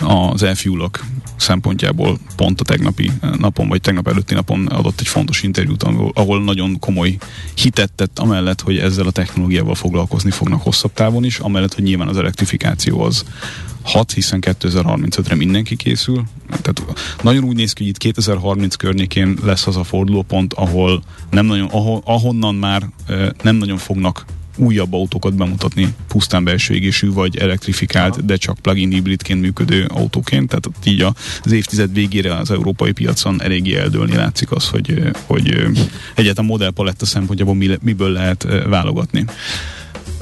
az elfiúlak szempontjából pont a tegnapi napon, vagy tegnap előtti napon adott egy fontos interjút, ahol nagyon komoly hitet tett amellett, hogy ezzel a technológiával foglalkozni fognak hosszabb távon is, amellett, hogy nyilván az elektrifikáció az hat, hiszen 2035-re mindenki készül. Tehát nagyon úgy néz ki, hogy itt 2030 környékén lesz az a fordulópont, ahol nem nagyon, ahol, ahonnan már nem nagyon fognak újabb autókat bemutatni, pusztán belső égésű vagy elektrifikált, de csak plug-in hibridként működő autóként, tehát ott így az évtized végére az európai piacon eléggé eldőlni látszik az, hogy, hogy egyáltalán modellpaletta szempontjából miből lehet válogatni.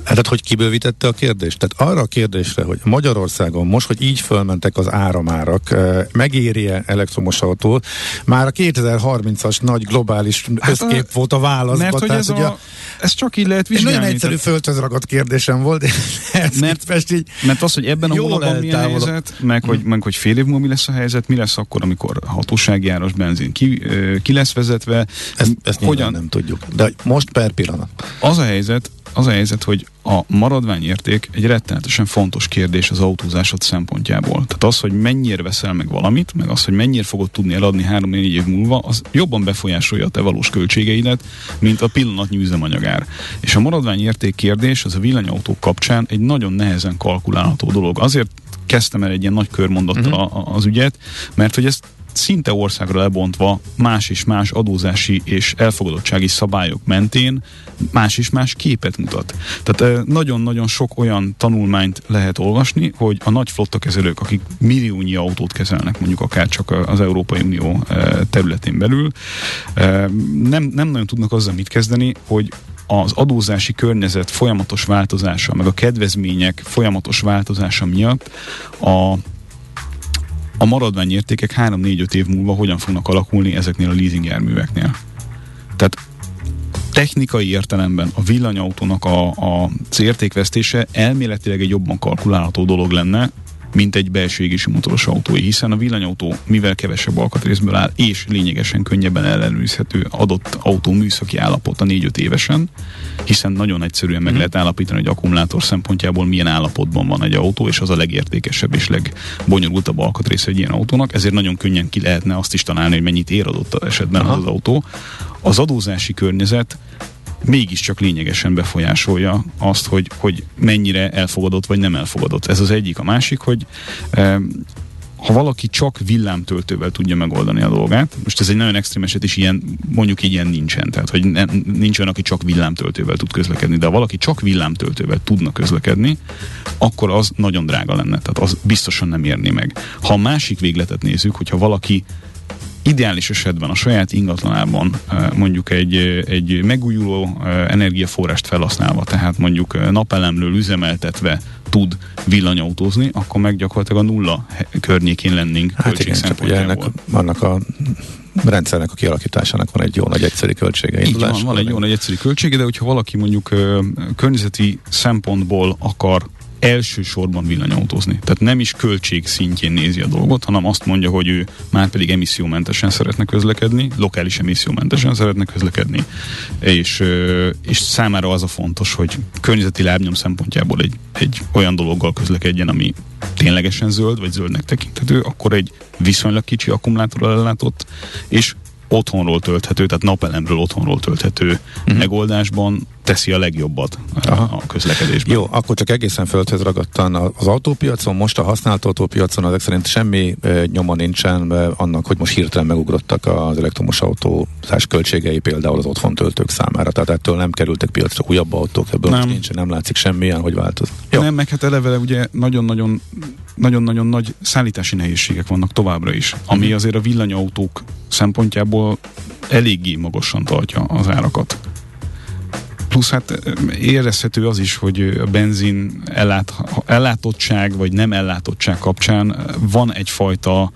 Hát, hogy kibővítette a kérdést? Tehát arra a kérdésre, hogy Magyarországon most, hogy így fölmentek az áramárak, eh, megéri-e elektromos autó? Már a 2030-as nagy globális hát összkép a, volt a válasz. Mert hogy ez, a, ez csak így lehet vizsgálni. Nagyon egyszerű földhöz ragadt kérdésem volt. mert, így mert az, hogy ebben a hónapban mi a helyzet, meg hogy, meg hogy fél év múlva mi lesz a helyzet, mi lesz akkor, amikor hatósági áras benzin ki, ki lesz vezetve. Ezt, ezt hogyan nem tudjuk. De most per pillanat. Az a helyzet, az a helyzet, hogy a maradványérték egy rettenetesen fontos kérdés az autózásod szempontjából. Tehát az, hogy mennyire veszel meg valamit, meg az, hogy mennyire fogod tudni eladni 3-4 év múlva, az jobban befolyásolja a te valós költségeidet, mint a pillanatnyi üzemanyagár. És a maradványérték kérdés az a villanyautók kapcsán egy nagyon nehezen kalkulálható dolog. Azért kezdtem el egy ilyen nagy körmondattal uh-huh. az ügyet, mert hogy ezt szinte országra lebontva más és más adózási és elfogadottsági szabályok mentén más és más képet mutat. Tehát nagyon-nagyon sok olyan tanulmányt lehet olvasni, hogy a nagy flottakezelők, akik milliónyi autót kezelnek, mondjuk akár csak az Európai Unió területén belül, nem, nem nagyon tudnak azzal mit kezdeni, hogy az adózási környezet folyamatos változása, meg a kedvezmények folyamatos változása miatt a a maradványértékek 3-4-5 év múlva hogyan fognak alakulni ezeknél a leasing járműveknél. Tehát technikai értelemben a villanyautónak a, a, az értékvesztése elméletileg egy jobban kalkulálható dolog lenne, mint egy belső égési motoros autói, hiszen a villanyautó mivel kevesebb alkatrészből áll, és lényegesen könnyebben ellenőrizhető adott autó műszaki állapota 4-5 évesen, hiszen nagyon egyszerűen meg mhm. lehet állapítani, hogy akkumulátor szempontjából milyen állapotban van egy autó, és az a legértékesebb és legbonyolultabb alkatrész egy ilyen autónak, ezért nagyon könnyen ki lehetne azt is találni, hogy mennyit ér adott esetben Aha. az, az autó. Az adózási környezet mégiscsak lényegesen befolyásolja azt, hogy, hogy mennyire elfogadott vagy nem elfogadott. Ez az egyik. A másik, hogy ha valaki csak villámtöltővel tudja megoldani a dolgát, most ez egy nagyon extrém eset, és ilyen, mondjuk így ilyen nincsen, tehát hogy ne, nincs olyan, aki csak villámtöltővel tud közlekedni, de ha valaki csak villámtöltővel tudna közlekedni, akkor az nagyon drága lenne, tehát az biztosan nem érni meg. Ha a másik végletet nézzük, hogyha valaki ideális esetben a saját ingatlanában mondjuk egy, egy megújuló energiaforrást felhasználva, tehát mondjuk napelemről üzemeltetve tud villanyautózni, akkor meg gyakorlatilag a nulla környékén lennénk hát igen, csak ugye ennek, annak a rendszernek a kialakításának van egy jó nagy egyszerű költsége. Így van, van egy jó nagy egyszerű költsége, de hogyha valaki mondjuk környezeti szempontból akar elsősorban villanyautózni. Tehát nem is költség szintjén nézi a dolgot, hanem azt mondja, hogy ő már pedig emissziómentesen szeretne közlekedni, lokális emissziómentesen szeretne közlekedni, és, és számára az a fontos, hogy környezeti lábnyom szempontjából egy, egy olyan dologgal közlekedjen, ami ténylegesen zöld, vagy zöldnek tekinthető, akkor egy viszonylag kicsi akkumulátorral ellátott, és otthonról tölthető, tehát napelemről otthonról tölthető uh-huh. megoldásban teszi a legjobbat Aha. a közlekedésben. Jó, akkor csak egészen földhöz ragadtan az autópiacon, most a használt autópiacon ezek szerint semmi nyoma nincsen annak, hogy most hirtelen megugrottak az elektromos autózás költségei például az otthon töltők számára, tehát ettől nem kerültek piacra újabb autók, ebből nem. most nincs, nem látszik semmilyen, hogy változik. Jó. Nem, meg hát eleve ugye nagyon-nagyon nagyon-nagyon nagy szállítási nehézségek vannak továbbra is, ami uh-huh. azért a villanyautók szempontjából eléggé magasan tartja az árakat. Plusz hát érezhető az is, hogy a benzin ellát, ellátottság vagy nem ellátottság kapcsán van egyfajta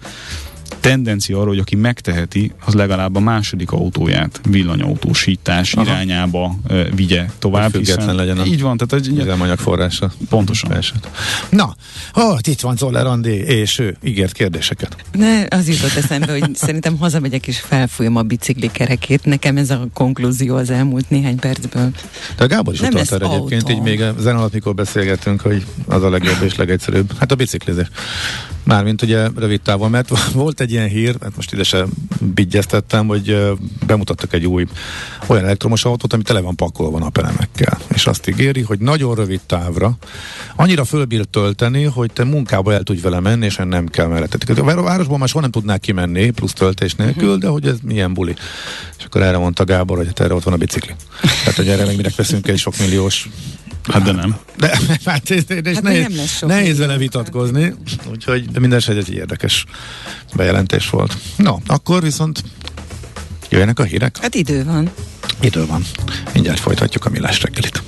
tendencia arra, hogy aki megteheti, az legalább a második autóját villanyautósítás Aha. irányába uh, vigye tovább. Független hiszen, legyen a így van, tehát egy üzemanyag forrása. Pontosan. Eset. Na, oh, itt van Zoller Andi, és ő ígért kérdéseket. Ne, az jutott eszembe, hogy szerintem hazamegyek és felfújom a bicikli kerekét. Nekem ez a konklúzió az elmúlt néhány percből. De Gábor is utalt erre egyébként, így még a zen alatt, mikor beszélgettünk, hogy az a legjobb és legegyszerűbb. Hát a biciklizés. Mármint ugye rövid távon, mert volt egy ilyen hír, mert most ide sem hogy bemutattak egy új olyan elektromos autót, ami tele van pakolva napelemekkel. És azt ígéri, hogy nagyon rövid távra annyira fölbír tölteni, hogy te munkába el tudj vele menni, és nem kell mellette. A városból már soha nem tudnák kimenni, plusz töltés nélkül, de hogy ez milyen buli. És akkor erre mondta Gábor, hogy hát erre ott van a bicikli. Tehát, hogy erre meg minek veszünk egy sok milliós Hát de nem. De, hát, és hát nehéz, nem lesz nehéz vele vitatkozni, úgyhogy minden egy érdekes bejelentés volt. No, akkor viszont jöjjenek a hírek? Hát idő van. Idő van. Mindjárt folytatjuk a millás reggelit.